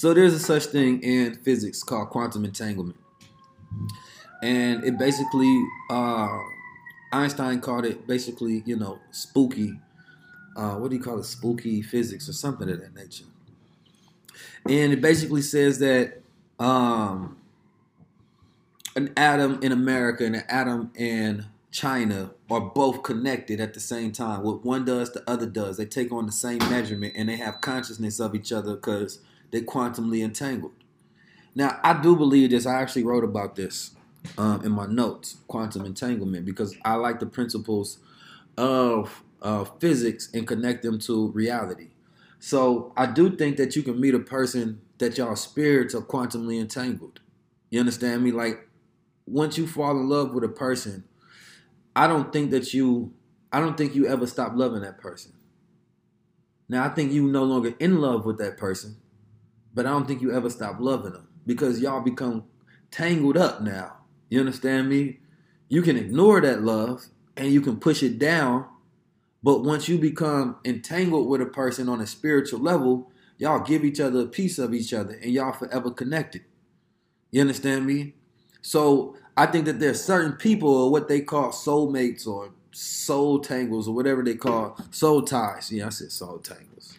S2: So there's a such thing in physics called quantum entanglement, and it basically uh, Einstein called it basically you know spooky. Uh, what do you call it? Spooky physics or something of that nature. And it basically says that um, an atom in America and an atom in China are both connected at the same time. What one does, the other does. They take on the same measurement and they have consciousness of each other because they're quantumly entangled. Now, I do believe this. I actually wrote about this um, in my notes, quantum entanglement, because I like the principles of uh, physics and connect them to reality. So I do think that you can meet a person that y'all spirits are quantumly entangled. You understand me? Like once you fall in love with a person, I don't think that you I don't think you ever stop loving that person. Now I think you no longer in love with that person, but I don't think you ever stop loving them because y'all become tangled up now. You understand me? You can ignore that love and you can push it down, but once you become entangled with a person on a spiritual level, y'all give each other a piece of each other and y'all forever connected. You understand me? So I think that there's certain people or what they call soulmates or soul tangles or whatever they call soul ties. Yeah, I said soul tangles.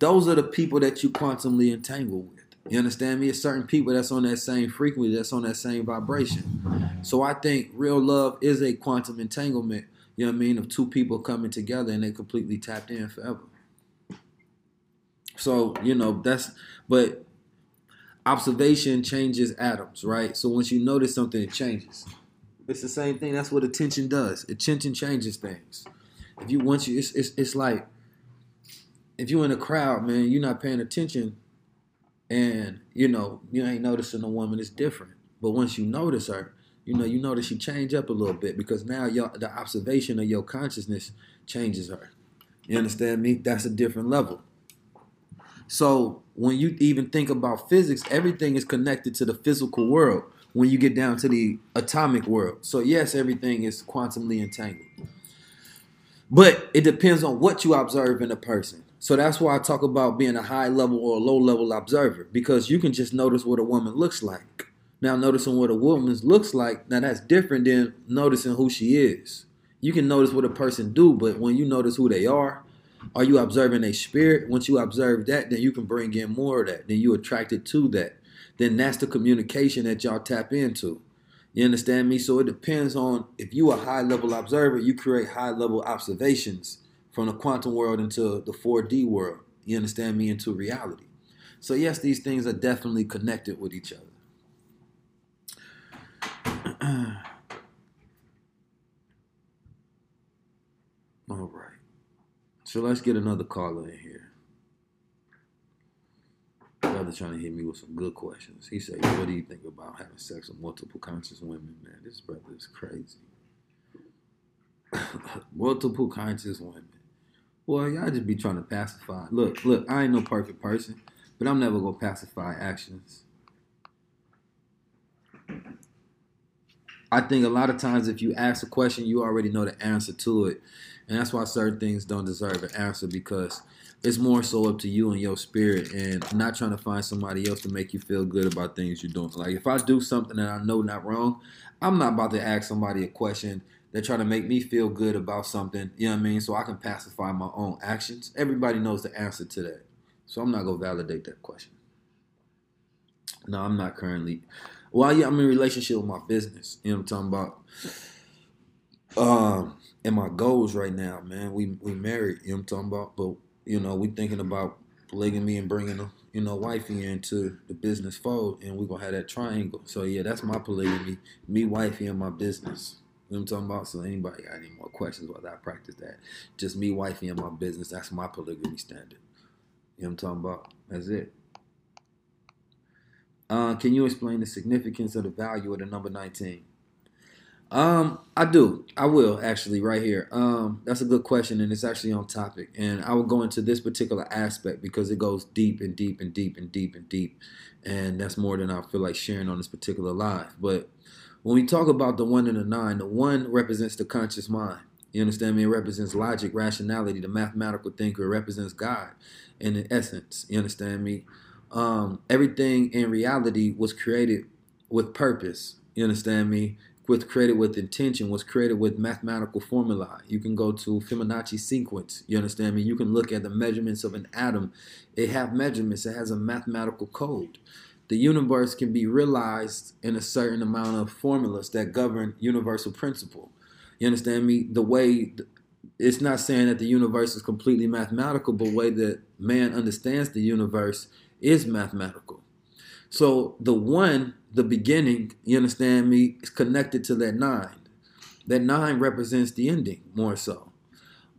S2: Those are the people that you quantumly entangle with. You understand me? It's certain people that's on that same frequency, that's on that same vibration. So I think real love is a quantum entanglement, you know what I mean, of two people coming together and they completely tapped in forever. So, you know, that's but observation changes atoms, right? So once you notice something, it changes. It's the same thing. That's what attention does. Attention changes things. If you once you it's it's, it's like if you're in a crowd, man, you're not paying attention, and you know you ain't noticing a woman is different. But once you notice her, you know you notice she change up a little bit because now your the observation of your consciousness changes her. You understand me? That's a different level. So when you even think about physics, everything is connected to the physical world when you get down to the atomic world. So yes, everything is quantumly entangled. But it depends on what you observe in a person. So that's why I talk about being a high level or a low level observer because you can just notice what a woman looks like. Now, noticing what a woman looks like, now that's different than noticing who she is. You can notice what a person do, but when you notice who they are, Are you observing a spirit? Once you observe that, then you can bring in more of that. Then you attracted to that. Then that's the communication that y'all tap into. You understand me? So it depends on if you a high level observer, you create high level observations from the quantum world into the 4D world. You understand me? Into reality. So yes, these things are definitely connected with each other. [CLEARS THROAT] All right. So let's get another caller in here. Brother trying to hit me with some good questions. He said, What do you think about having sex with multiple conscious women? Man, this brother is crazy. [LAUGHS] multiple conscious women. Well, y'all just be trying to pacify. Look, look, I ain't no perfect person, but I'm never gonna pacify actions. I think a lot of times if you ask a question, you already know the answer to it. And that's why certain things don't deserve an answer because it's more so up to you and your spirit and not trying to find somebody else to make you feel good about things you're doing. Like if I do something that I know not wrong, I'm not about to ask somebody a question that trying to make me feel good about something, you know what I mean? So I can pacify my own actions. Everybody knows the answer to that. So I'm not gonna validate that question. No, I'm not currently well, yeah, I'm in relationship with my business. You know what I'm talking about? Um, and my goals right now, man. We we married. You know what I'm talking about? But you know, we thinking about polygamy and bringing a you know wifey into the business fold, and we gonna have that triangle. So yeah, that's my polygamy. Me, wifey, and my business. What I'm talking about? So anybody got any more questions whether I practice that? Just me, wifey, and my business. That's my polygamy standard. You know what I'm talking about? That's it. Uh, can you explain the significance of the value of the number 19? Um, I do. I will actually right here. Um, that's a good question, and it's actually on topic. And I will go into this particular aspect because it goes deep and deep and deep and deep and deep, and that's more than I feel like sharing on this particular live. But when we talk about the one and the nine, the one represents the conscious mind. You understand me? It represents logic, rationality, the mathematical thinker. It represents God, in essence. You understand me? um, everything in reality was created with purpose. You understand me? With created with intention, was created with mathematical formula. You can go to Fibonacci sequence. You understand me? You can look at the measurements of an atom. It have measurements. It has a mathematical code. The universe can be realized in a certain amount of formulas that govern universal principle. You understand me? The way it's not saying that the universe is completely mathematical, but the way that man understands the universe is mathematical. So the one, the beginning, you understand me, is connected to that nine. That nine represents the ending more so.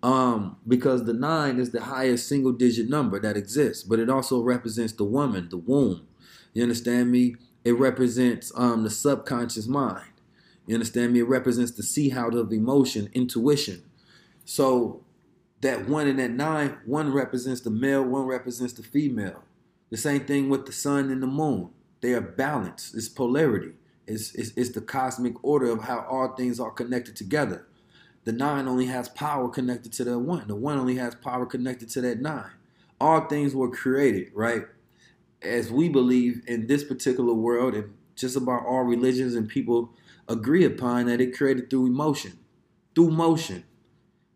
S2: Um, because the nine is the highest single digit number that exists, but it also represents the woman, the womb. You understand me? It represents um, the subconscious mind. You understand me? It represents the see how of emotion, intuition. So that one and that nine, one represents the male, one represents the female. The same thing with the sun and the moon. They are balanced. It's polarity. It's, it's, it's the cosmic order of how all things are connected together. The nine only has power connected to the one. The one only has power connected to that nine. All things were created, right? As we believe in this particular world, and just about all religions and people agree upon that it created through emotion, through motion.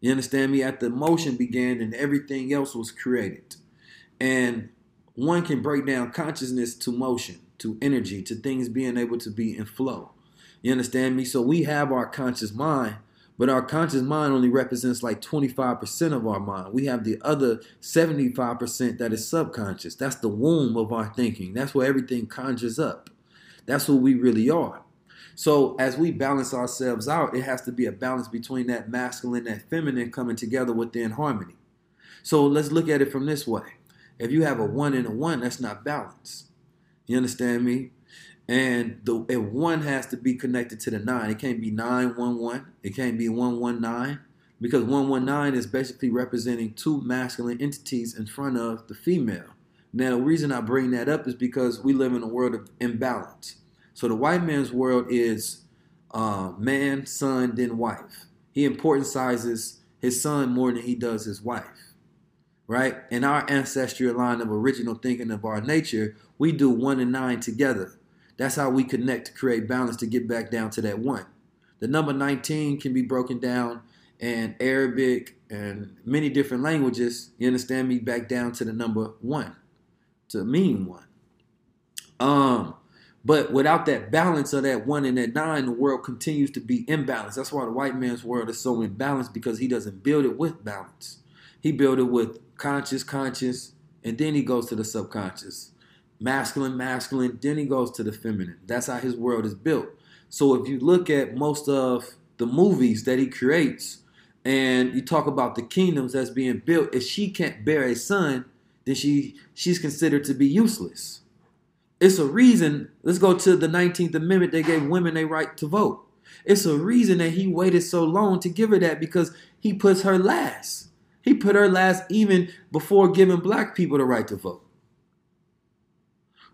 S2: You understand me? The motion began, and everything else was created. And one can break down consciousness to motion, to energy, to things being able to be in flow. You understand me? So we have our conscious mind, but our conscious mind only represents like 25% of our mind. We have the other 75% that is subconscious. That's the womb of our thinking. That's where everything conjures up. That's who we really are. So as we balance ourselves out, it has to be a balance between that masculine and that feminine coming together within harmony. So let's look at it from this way. If you have a one and a one, that's not balanced. You understand me? And the if one has to be connected to the nine. It can't be nine one one. It can't be one one nine because one one nine is basically representing two masculine entities in front of the female. Now, the reason I bring that up is because we live in a world of imbalance. So the white man's world is uh, man, son, then wife. He importantizes his son more than he does his wife right? In our ancestral line of original thinking of our nature, we do one and nine together. That's how we connect to create balance to get back down to that one. The number 19 can be broken down and Arabic and many different languages, you understand me, back down to the number one, to mean one. Um, but without that balance of that one and that nine, the world continues to be imbalanced. That's why the white man's world is so imbalanced because he doesn't build it with balance. He built it with conscious, conscious, and then he goes to the subconscious. Masculine, masculine, then he goes to the feminine. That's how his world is built. So if you look at most of the movies that he creates, and you talk about the kingdoms that's being built, if she can't bear a son, then she she's considered to be useless. It's a reason. Let's go to the 19th Amendment. They gave women a right to vote. It's a reason that he waited so long to give her that because he puts her last. He put her last even before giving black people the right to vote.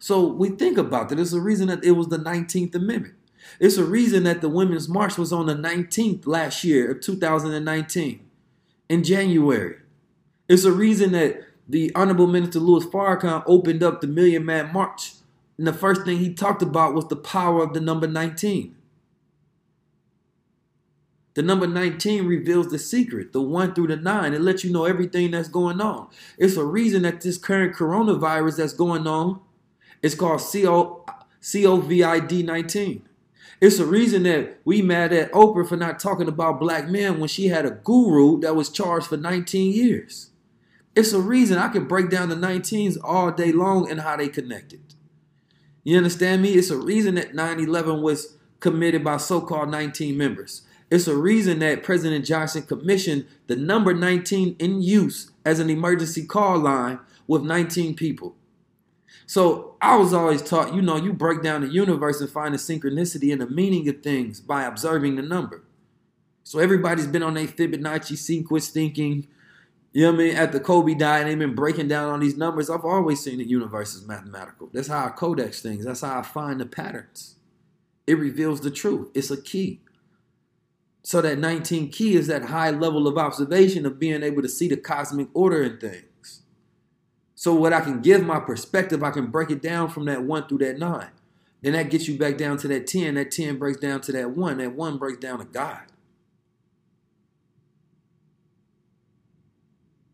S2: So we think about that. It's a reason that it was the 19th Amendment. It's a reason that the Women's March was on the 19th last year of 2019 in January. It's a reason that the Honorable Minister Louis Farrakhan opened up the Million Man March. And the first thing he talked about was the power of the number 19. The number 19 reveals the secret, the 1 through the 9. It lets you know everything that's going on. It's a reason that this current coronavirus that's going on is called COVID 19. It's a reason that we mad at Oprah for not talking about black men when she had a guru that was charged for 19 years. It's a reason I can break down the 19s all day long and how they connected. You understand me? It's a reason that 9 11 was committed by so called 19 members. It's a reason that President Johnson commissioned the number 19 in use as an emergency call line with 19 people. So I was always taught, you know, you break down the universe and find the synchronicity and the meaning of things by observing the number. So everybody's been on a Fibonacci sequence thinking, you know what I mean? At the Kobe died, they've been breaking down on these numbers. I've always seen the universe as mathematical. That's how I codex things. That's how I find the patterns. It reveals the truth. It's a key. So that 19 key is that high level of observation of being able to see the cosmic order in things. So what I can give my perspective, I can break it down from that one through that nine. Then that gets you back down to that 10. That 10 breaks down to that one. That one breaks down to God.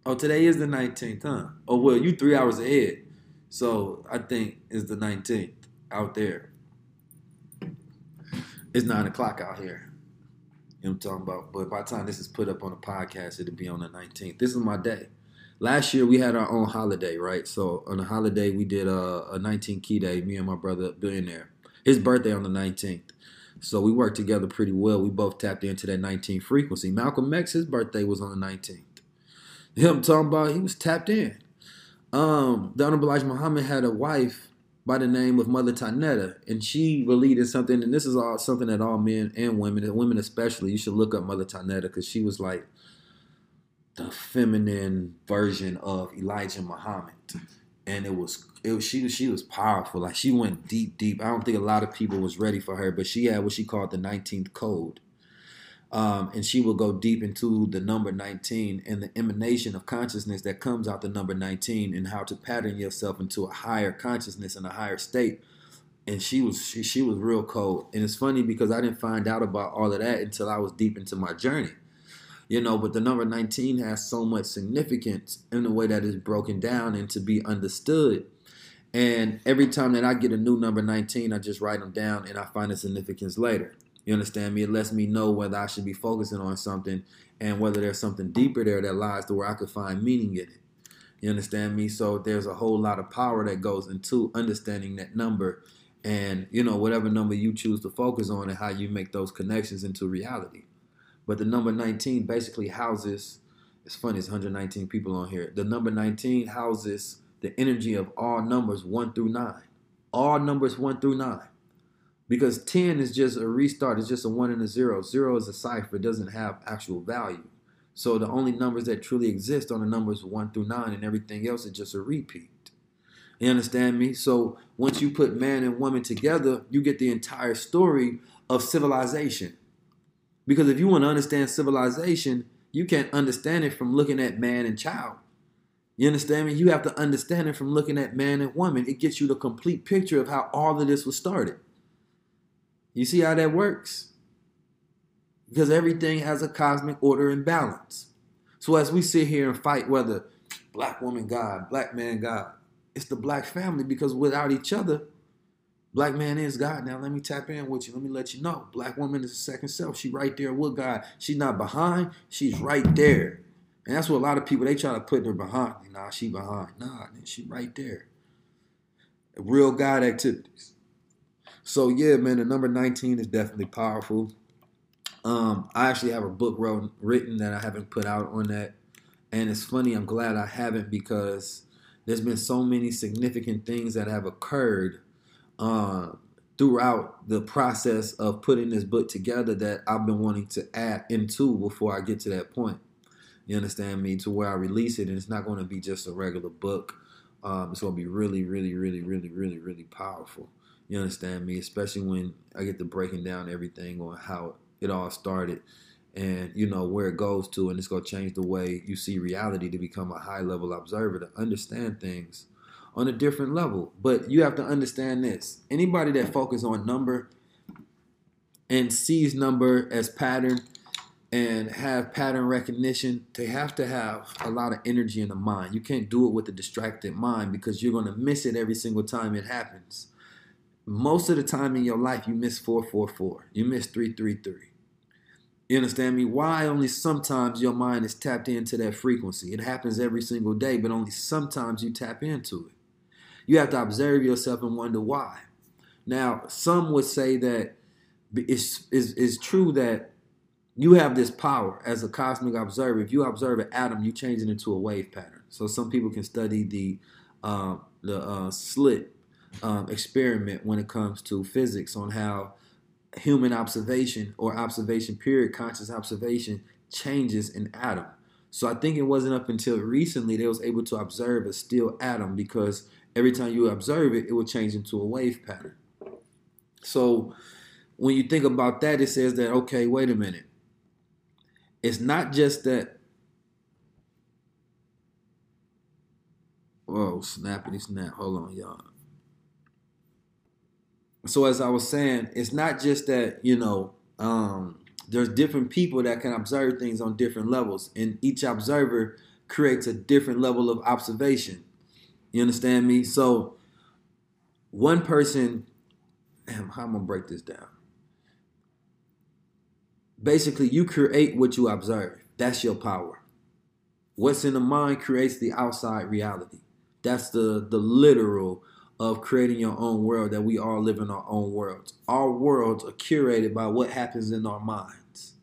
S2: Oh, today is the 19th, huh? Oh, well, you three hours ahead. So I think it's the 19th out there. It's nine o'clock out here. You know what I'm talking about? But by the time this is put up on the podcast, it'll be on the 19th. This is my day last year we had our own holiday, right? So on a holiday we did a, a 19 key day. Me and my brother, billionaire, his birthday on the 19th. So we worked together pretty well. We both tapped into that 19 frequency. Malcolm X, his birthday was on the 19th. Him talking about he was tapped in. Um, the Honorable Elijah Muhammad had a wife by the name of Mother Tynnetta, and she believed in something. And this is all something that all men and women, and women especially, you should look up Mother Tynnetta because she was like the feminine version of Elijah Muhammad. And it was it was she she was powerful. Like she went deep, deep. I don't think a lot of people was ready for her, but she had what she called the 19th code. Um, and she will go deep into the number 19 and the emanation of consciousness that comes out the number 19 and how to pattern yourself into a higher consciousness and a higher state and she was she, she was real cold and it's funny because i didn't find out about all of that until i was deep into my journey you know but the number 19 has so much significance in the way that it's broken down and to be understood. And every time that i get a new number 19 i just write them down and i find the significance later. You understand me? It lets me know whether i should be focusing on something and whether there's something deeper there that lies to where i could find meaning in it. You understand me? So there's a whole lot of power that goes into understanding that number and you know whatever number you choose to focus on and how you make those connections into reality but the number 19 basically houses, it's funny, it's 119 people on here. The number 19 houses the energy of all numbers 1 through 9. All numbers 1 through 9. Because 10 is just a restart, it's just a 1 and a 0. 0 is a cipher, it doesn't have actual value. So the only numbers that truly exist are the numbers 1 through 9, and everything else is just a repeat. You understand me? So once you put man and woman together, you get the entire story of civilization. Because if you want to understand civilization, you can't understand it from looking at man and child. You understand me? You have to understand it from looking at man and woman. It gets you the complete picture of how all of this was started. You see how that works? because everything has a cosmic order and balance. So as we sit here and fight whether black woman God, black man God, it's the black family because without each other, black man is God. Now let me tap in with you. Let me let you know. Black woman is a second self. She right there with God. She's not behind. She's right there. And that's what a lot of people they try to put her behind. Nah, she behind. Nah, she right there. Real God activities. So yeah, man, the number 19 is definitely powerful. Um, I actually have a book wrote, written that I haven't put out on that. And it's funny, I'm glad I haven't because there's been so many significant things that have occurred uh, throughout the process of putting this book together that I've been wanting to add into before I get to that point. You understand me? To where I release it, and it's not going to be just a regular book. Um, it's going to be really, really, really, really, really, really powerful. You understand me? Especially when I get to breaking down everything on how it all started and you know where it goes to and it's going to change the way you see reality to become a high level observer to understand things on a different level. But you have to understand this. Anybody that focuses on number and sees number as pattern and have pattern recognition they have to have a lot of energy in the mind. You can't do it with a distracted mind because you're going to miss it every single time it happens. Most of the time in your life you miss 444 you miss 333 you understand me? Why only sometimes your mind is tapped into that frequency? It happens every single day but only sometimes you tap into it you have to observe yourself and wonder why. Now some would say that it's, it's, it's true that you have this power as a cosmic observer. If you observe an atom you change it into a wave pattern. So some people can study the uh, the uh, slit um, experiment when it comes to physics on how human observation or observation period, conscious observation changes an atom. So I think it wasn't up until recently they was able to observe a still atom because every time you observe it, it will change into a wave pattern. So when you think about that, it says that okay, wait a minute. It's not just that. Whoa, snappity snap. Hold on, y'all so as I was saying, it's not just that you know um, there's different people that can observe things on different levels, and each observer creates a different level of observation. You understand me? So one person, damn, how I'm I gonna break this down? Basically, you create what you observe. That's your power. What's in the mind creates the outside reality. That's the the literal of creating your own world that we all live in our own worlds. Our worlds are curated by what happens in our minds.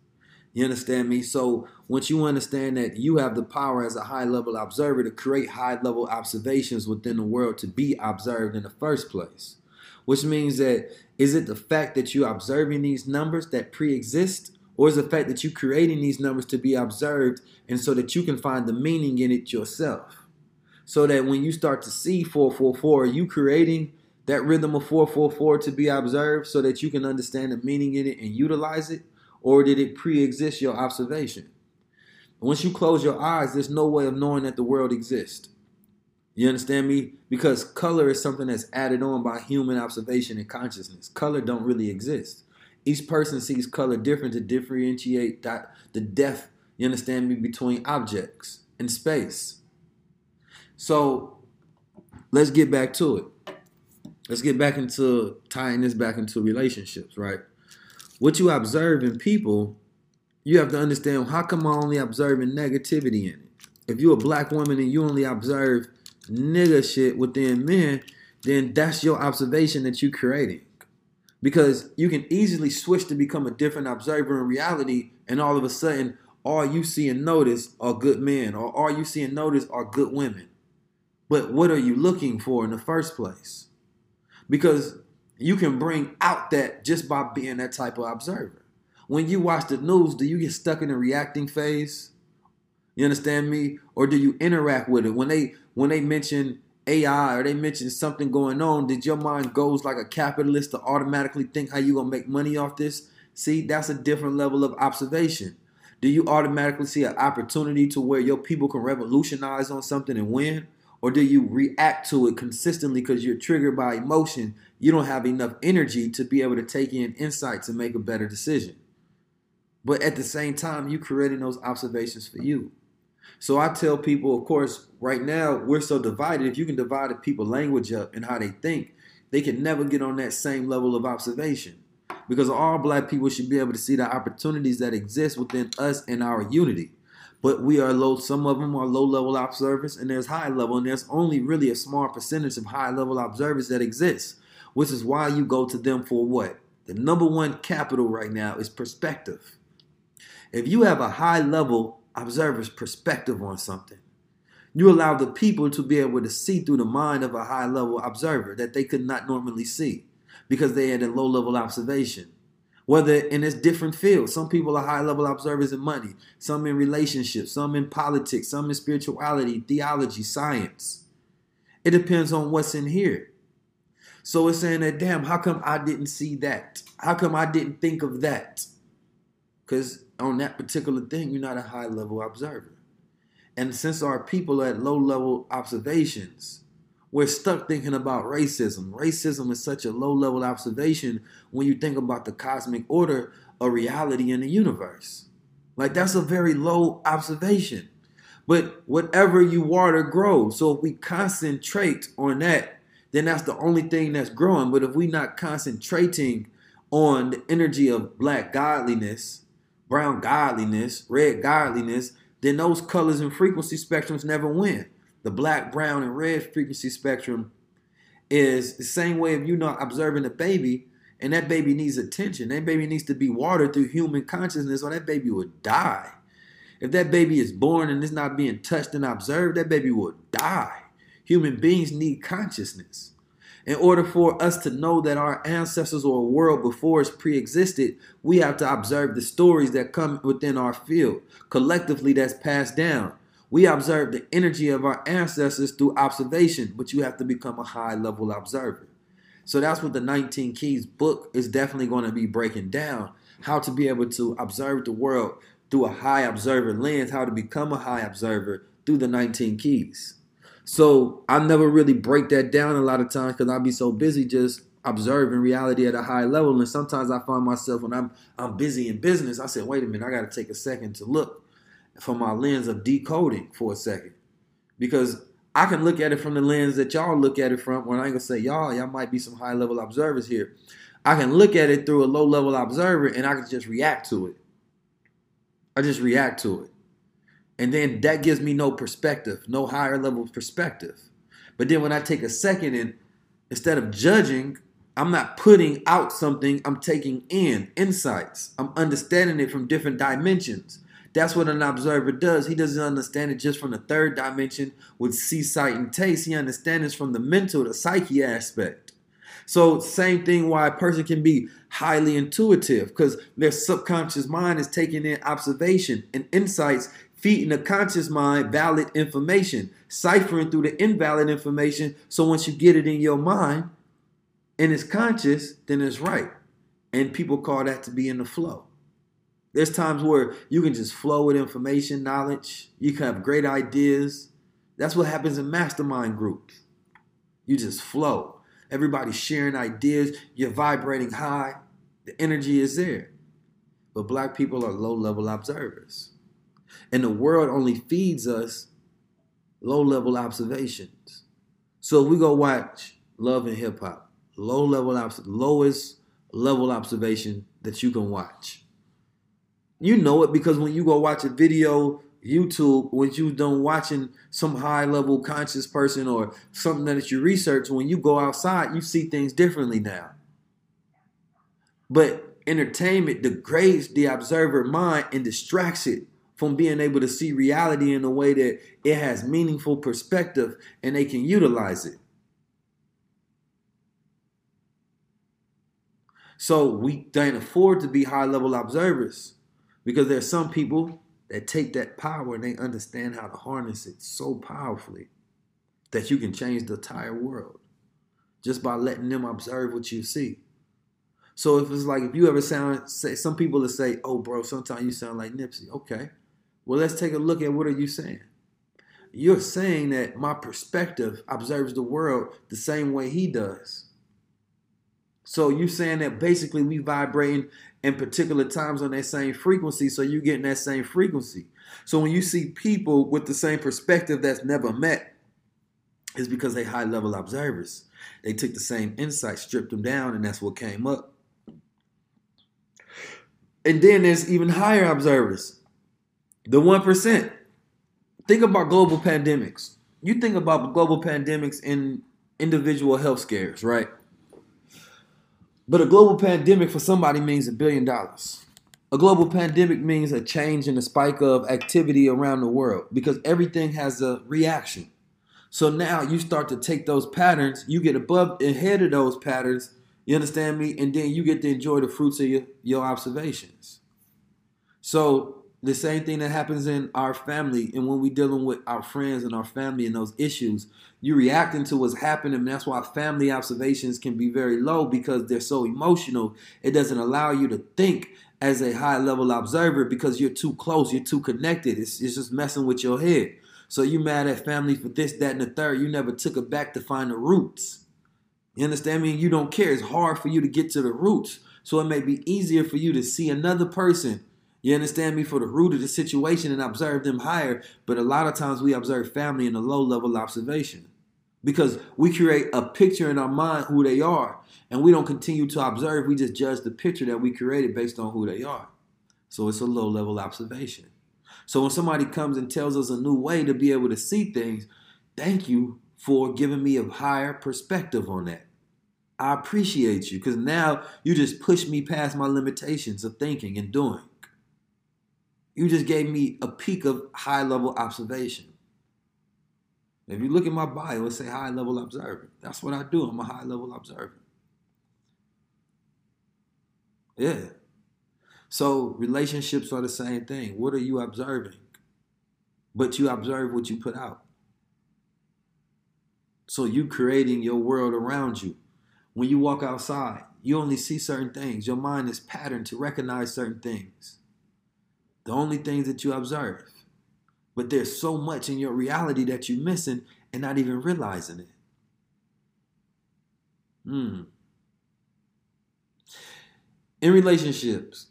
S2: You understand me? So once you understand that you have the power as a high level observer to create high level observations within the world to be observed in the first place, which means that is it the fact that you're observing these numbers that pre-exist or is the fact that you're creating these numbers to be observed and so that you can find the meaning in it yourself? so that when you start to see 444, are you creating that rhythm of 444 to be observed so that you can understand the meaning in it and utilize it? Or did it pre exist your observation? Once you close your eyes, there's no way of knowing that the world exists. You understand me? Because color is something that's added on by human observation and consciousness. Color don't really exist. Each person sees color different to differentiate the depth, you understand me, between objects and space. So let's get back to it. Let's get back into tying this back into relationships, right? What you observe in people, you have to understand how come I'm only observing negativity in it. If you're a black woman and you only observe nigga shit within men, then that's your observation that you're creating. Because you can easily switch to become a different observer in reality, and all of a sudden, all you see and notice are good men, or all you see and notice are good women. But what are you looking for in the first place? Because you can bring out that just by being that type of observer. When you watch the news, do you get stuck in the reacting phase? You understand me? Or do you interact with it? When they when they mention AI or they mention something going on, did your mind goes like a capitalist to automatically think how you gonna make money off this? See, that's a different level of observation. Do you automatically see an opportunity to where your people can revolutionize on something and win? Or do you react to it consistently because you're triggered by emotion? You don't have enough energy to be able to take in insight to make a better decision. But at the same time, you creating those observations for you. So I tell people, of course, right now we're so divided. If you can divide people language up and how they think, they can never get on that same level of observation. Because all black people should be able to see the opportunities that exist within us and our unity. But we are low, some of them are low level observers, and there's high level, and there's only really a small percentage of high level observers that exist, which is why you go to them for what? The number one capital right now is perspective. If you have a high level observer's perspective on something, you allow the people to be able to see through the mind of a high level observer that they could not normally see because they had a low level observation. Whether in its different fields, some people are high level observers in money, some in relationships, some in politics, some in spirituality, theology, science. It depends on what's in here. So it's saying that, damn, how come I didn't see that? How come I didn't think of that? Because on that particular thing, you're not a high level observer. And since our people are at low level observations, we're stuck thinking about racism. Racism is such a low level observation when you think about the cosmic order of reality in the universe. Like that's a very low observation. But whatever you water grows. So if we concentrate on that, then that's the only thing that's growing. But if we're not concentrating on the energy of black godliness, brown godliness, red godliness, then those colors and frequency spectrums never win. The black, brown, and red frequency spectrum is the same way if you're not observing a baby and that baby needs attention. That baby needs to be watered through human consciousness or that baby would die. If that baby is born and is not being touched and observed, that baby will die. Human beings need consciousness. In order for us to know that our ancestors or world before us pre existed, we have to observe the stories that come within our field. Collectively, that's passed down. We observe the energy of our ancestors through observation, but you have to become a high level observer. So that's what the 19 Keys book is definitely going to be breaking down how to be able to observe the world through a high observer lens, how to become a high observer through the 19 Keys. So I never really break that down a lot of times because I'll be so busy just observing reality at a high level. And sometimes I find myself when I'm I'm busy in business, I said, wait a minute, I gotta take a second to look from my lens of decoding for a second. Because I can look at it from the lens that y'all look at it from. When I ain't gonna say y'all, y'all might be some high level observers here. I can look at it through a low level observer and I can just react to it. I just react to it. And then that gives me no perspective, no higher level perspective. But then when I take a second and instead of judging, I'm not putting out something, I'm taking in insights. I'm understanding it from different dimensions. That's what an observer does. He doesn't understand it just from the third dimension with see, sight, and taste. He understands it from the mental, the psyche aspect. So, same thing why a person can be highly intuitive because their subconscious mind is taking in observation and insights feeding the conscious mind valid information, ciphering through the invalid information. So once you get it in your mind and it's conscious, then it's right. And people call that to be in the flow. There's times where you can just flow with information, knowledge. You can have great ideas. That's what happens in mastermind groups. You just flow. Everybody's sharing ideas. You're vibrating high. The energy is there. But black people are low level observers. And the world only feeds us low level observations. So we go watch Love and Hip Hop, low level lowest level observation that you can watch. You know it because when you go watch a video YouTube, when you done watching some high level conscious person or something that you research, when you go outside, you see things differently now. But entertainment degrades the observer mind and distracts it from being able to see reality in a way that it has meaningful perspective and they can utilize it. So we can't afford to be high level observers because there's some people that take that power and they understand how to harness it so powerfully that you can change the entire world just by letting them observe what you see. So if it's like if you ever sound say some people will say, "Oh, bro, sometimes you sound like Nipsey." Okay, well, let's take a look at what are you saying? You're saying that my perspective observes the world the same way he does. So you're saying that basically we vibrating in particular times on that same frequency, so you're getting that same frequency. So when you see people with the same perspective that's never met, it's because they high level observers. They took the same insight, stripped them down, and that's what came up. And then there's even higher observers, the 1%. Think about global pandemics. You think about global pandemics in individual health scares, right? But a global pandemic for somebody means a billion dollars. A global pandemic means a change in the spike of activity around the world because everything has a reaction. So now you start to take those patterns, you get above ahead of those patterns, you understand me? And then you get to enjoy the fruits of your, your observations. So the same thing that happens in our family and when we dealing with our friends and our family and those issues, you're reacting to what's happening. And that's why family observations can be very low because they're so emotional. It doesn't allow you to think as a high level observer because you're too close, you're too connected. It's, it's just messing with your head. So you mad at family for this, that, and the third. You never took it back to find the roots. You understand me? You don't care. It's hard for you to get to the roots. So it may be easier for you to see another person. You understand me? For the root of the situation and observe them higher. But a lot of times we observe family in a low level observation because we create a picture in our mind who they are and we don't continue to observe. We just judge the picture that we created based on who they are. So it's a low level observation. So when somebody comes and tells us a new way to be able to see things, thank you for giving me a higher perspective on that. I appreciate you because now you just pushed me past my limitations of thinking and doing. You just gave me a peek of high level observation. If you look at my bio, it say high level observer. That's what I do. I'm a high level observer. Yeah. So relationships are the same thing. What are you observing? But you observe what you put out. So you creating your world around you. When you walk outside, you only see certain things. Your mind is patterned to recognize certain things. The only things that you observe. But there's so much in your reality that you're missing and not even realizing it. Hmm. In relationships,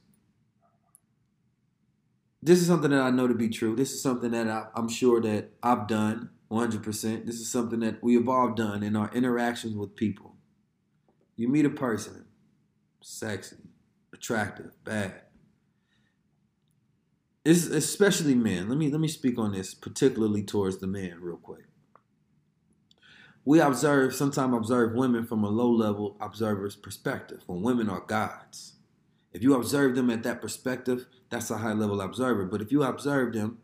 S2: this is something that I know to be true. This is something that I, am sure that I've done 100%. This is something that we have all done in our interactions with people. You meet a person, sexy, attractive, bad. It's especially men. Let me let me speak on this particularly towards the men real quick. We observe, sometimes observe women from a low level observer's perspective when women are gods. If you observe them at that perspective, that's a high level observer. But if you observe them,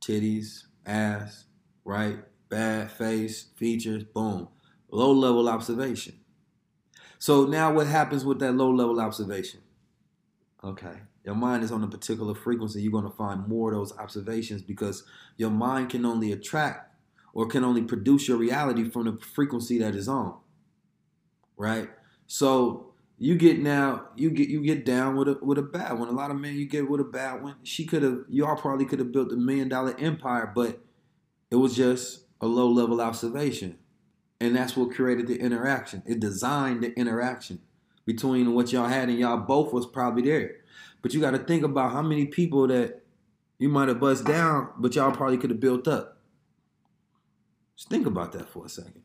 S2: titties, ass, right, bad face, features, boom, low level observation. So now what happens with that low level observation? Okay, your mind is on a particular frequency. You're going to find more of those observations because your mind can only attract or can only produce your reality from the frequency that is on. Right? So you get now you get you get down with a with a bad one. A lot of men you get with a bad one. She could have y'all probably could have built a million dollar empire, but it was just a low level observation. And that's what created the interaction. It designed the interaction between what y'all had and y'all both was probably there. But you got to think about how many people that you might have bust down, but y'all probably could have built up. Just think about that for a second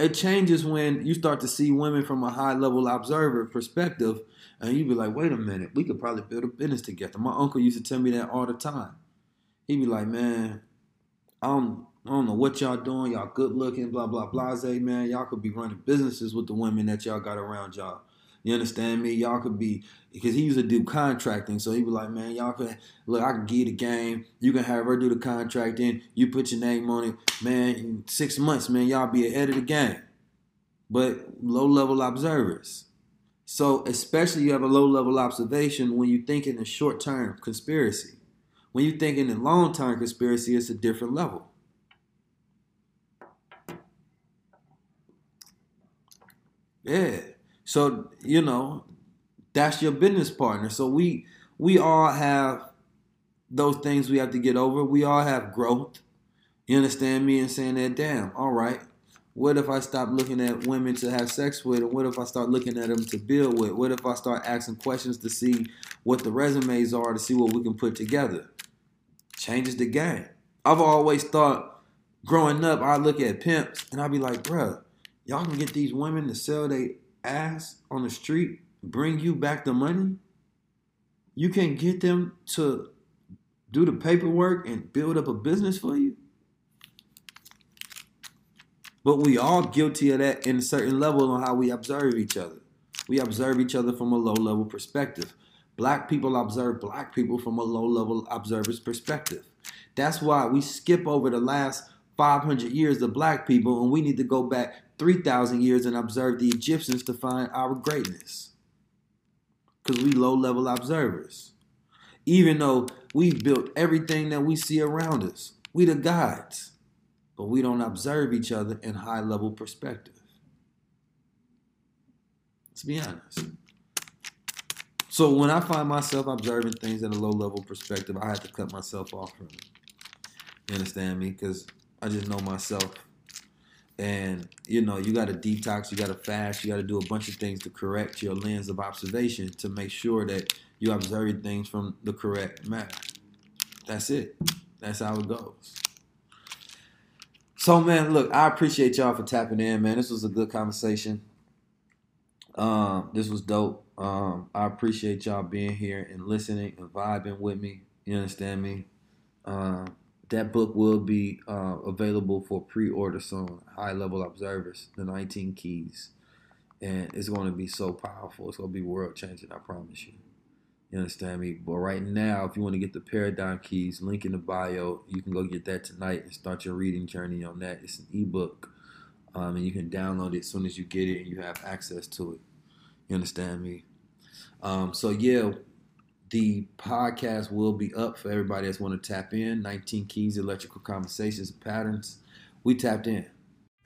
S2: it changes when you start to see women from a high level observer perspective, and you be like, wait a minute, we could probably build a business together. My uncle used to tell me that all the time. He'd be like, man, I don't, I don't know what y'all doing. Y'all good looking, blah blah blah. Say, man, y'all could be running businesses with the women that y'all got around y'all. You understand me? Y'all could be because he used to do contracting, so he was like, "Man, y'all could look. I can give you the game. You can have her do the contracting. You put your name on it, man. In six months, man, y'all be ahead of the game." But low level observers. So especially you have a low level observation when you think in a short term conspiracy. When you think in a long term conspiracy, it's a different level. Yeah. So, you know, that's your business partner. So we we all have those things we have to get over. We all have growth. You understand me? And saying that, damn, all right. What if I stop looking at women to have sex with? And what if I start looking at them to build with? What if I start asking questions to see what the resumes are to see what we can put together? Changes the game. I've always thought growing up, I look at pimps and I'd be like, bruh, y'all can get these women to sell their ass on the street, bring you back the money. You can get them to do the paperwork and build up a business for you. But we all guilty of that in a certain level on how we observe each other. We observe each other from a low level perspective. Black people observe black people from a low level observer's perspective. That's why we skip over the last 500 years of black people and we need to go back 3,000 years and observe the Egyptians to find our greatness. Because we low level observers. Even though we've built everything that we see around us, we the gods but we don't observe each other in high level perspective. Let's be honest. So when I find myself observing things in a low level perspective, I have to cut myself off from it. You understand me? Because I just know myself. And you know, you got to detox, you got to fast, you got to do a bunch of things to correct your lens of observation to make sure that you observe things from the correct map. That's it. That's how it goes. So man, look, I appreciate y'all for tapping in, man. This was a good conversation. Um, this was dope. Um, I appreciate y'all being here and listening and vibing with me. You understand me? Uh, that book will be uh, available for pre-order soon. High Level Observers, the 19 Keys, and it's going to be so powerful. It's going to be world changing. I promise you. You understand me? But right now, if you want to get the Paradigm Keys, link in the bio. You can go get that tonight and start your reading journey on that. It's an ebook, um, and you can download it as soon as you get it, and you have access to it. You understand me? Um, so yeah, the podcast will be up for everybody that's want to tap in. 19 Keys, Electrical Conversations, Patterns. We tapped in.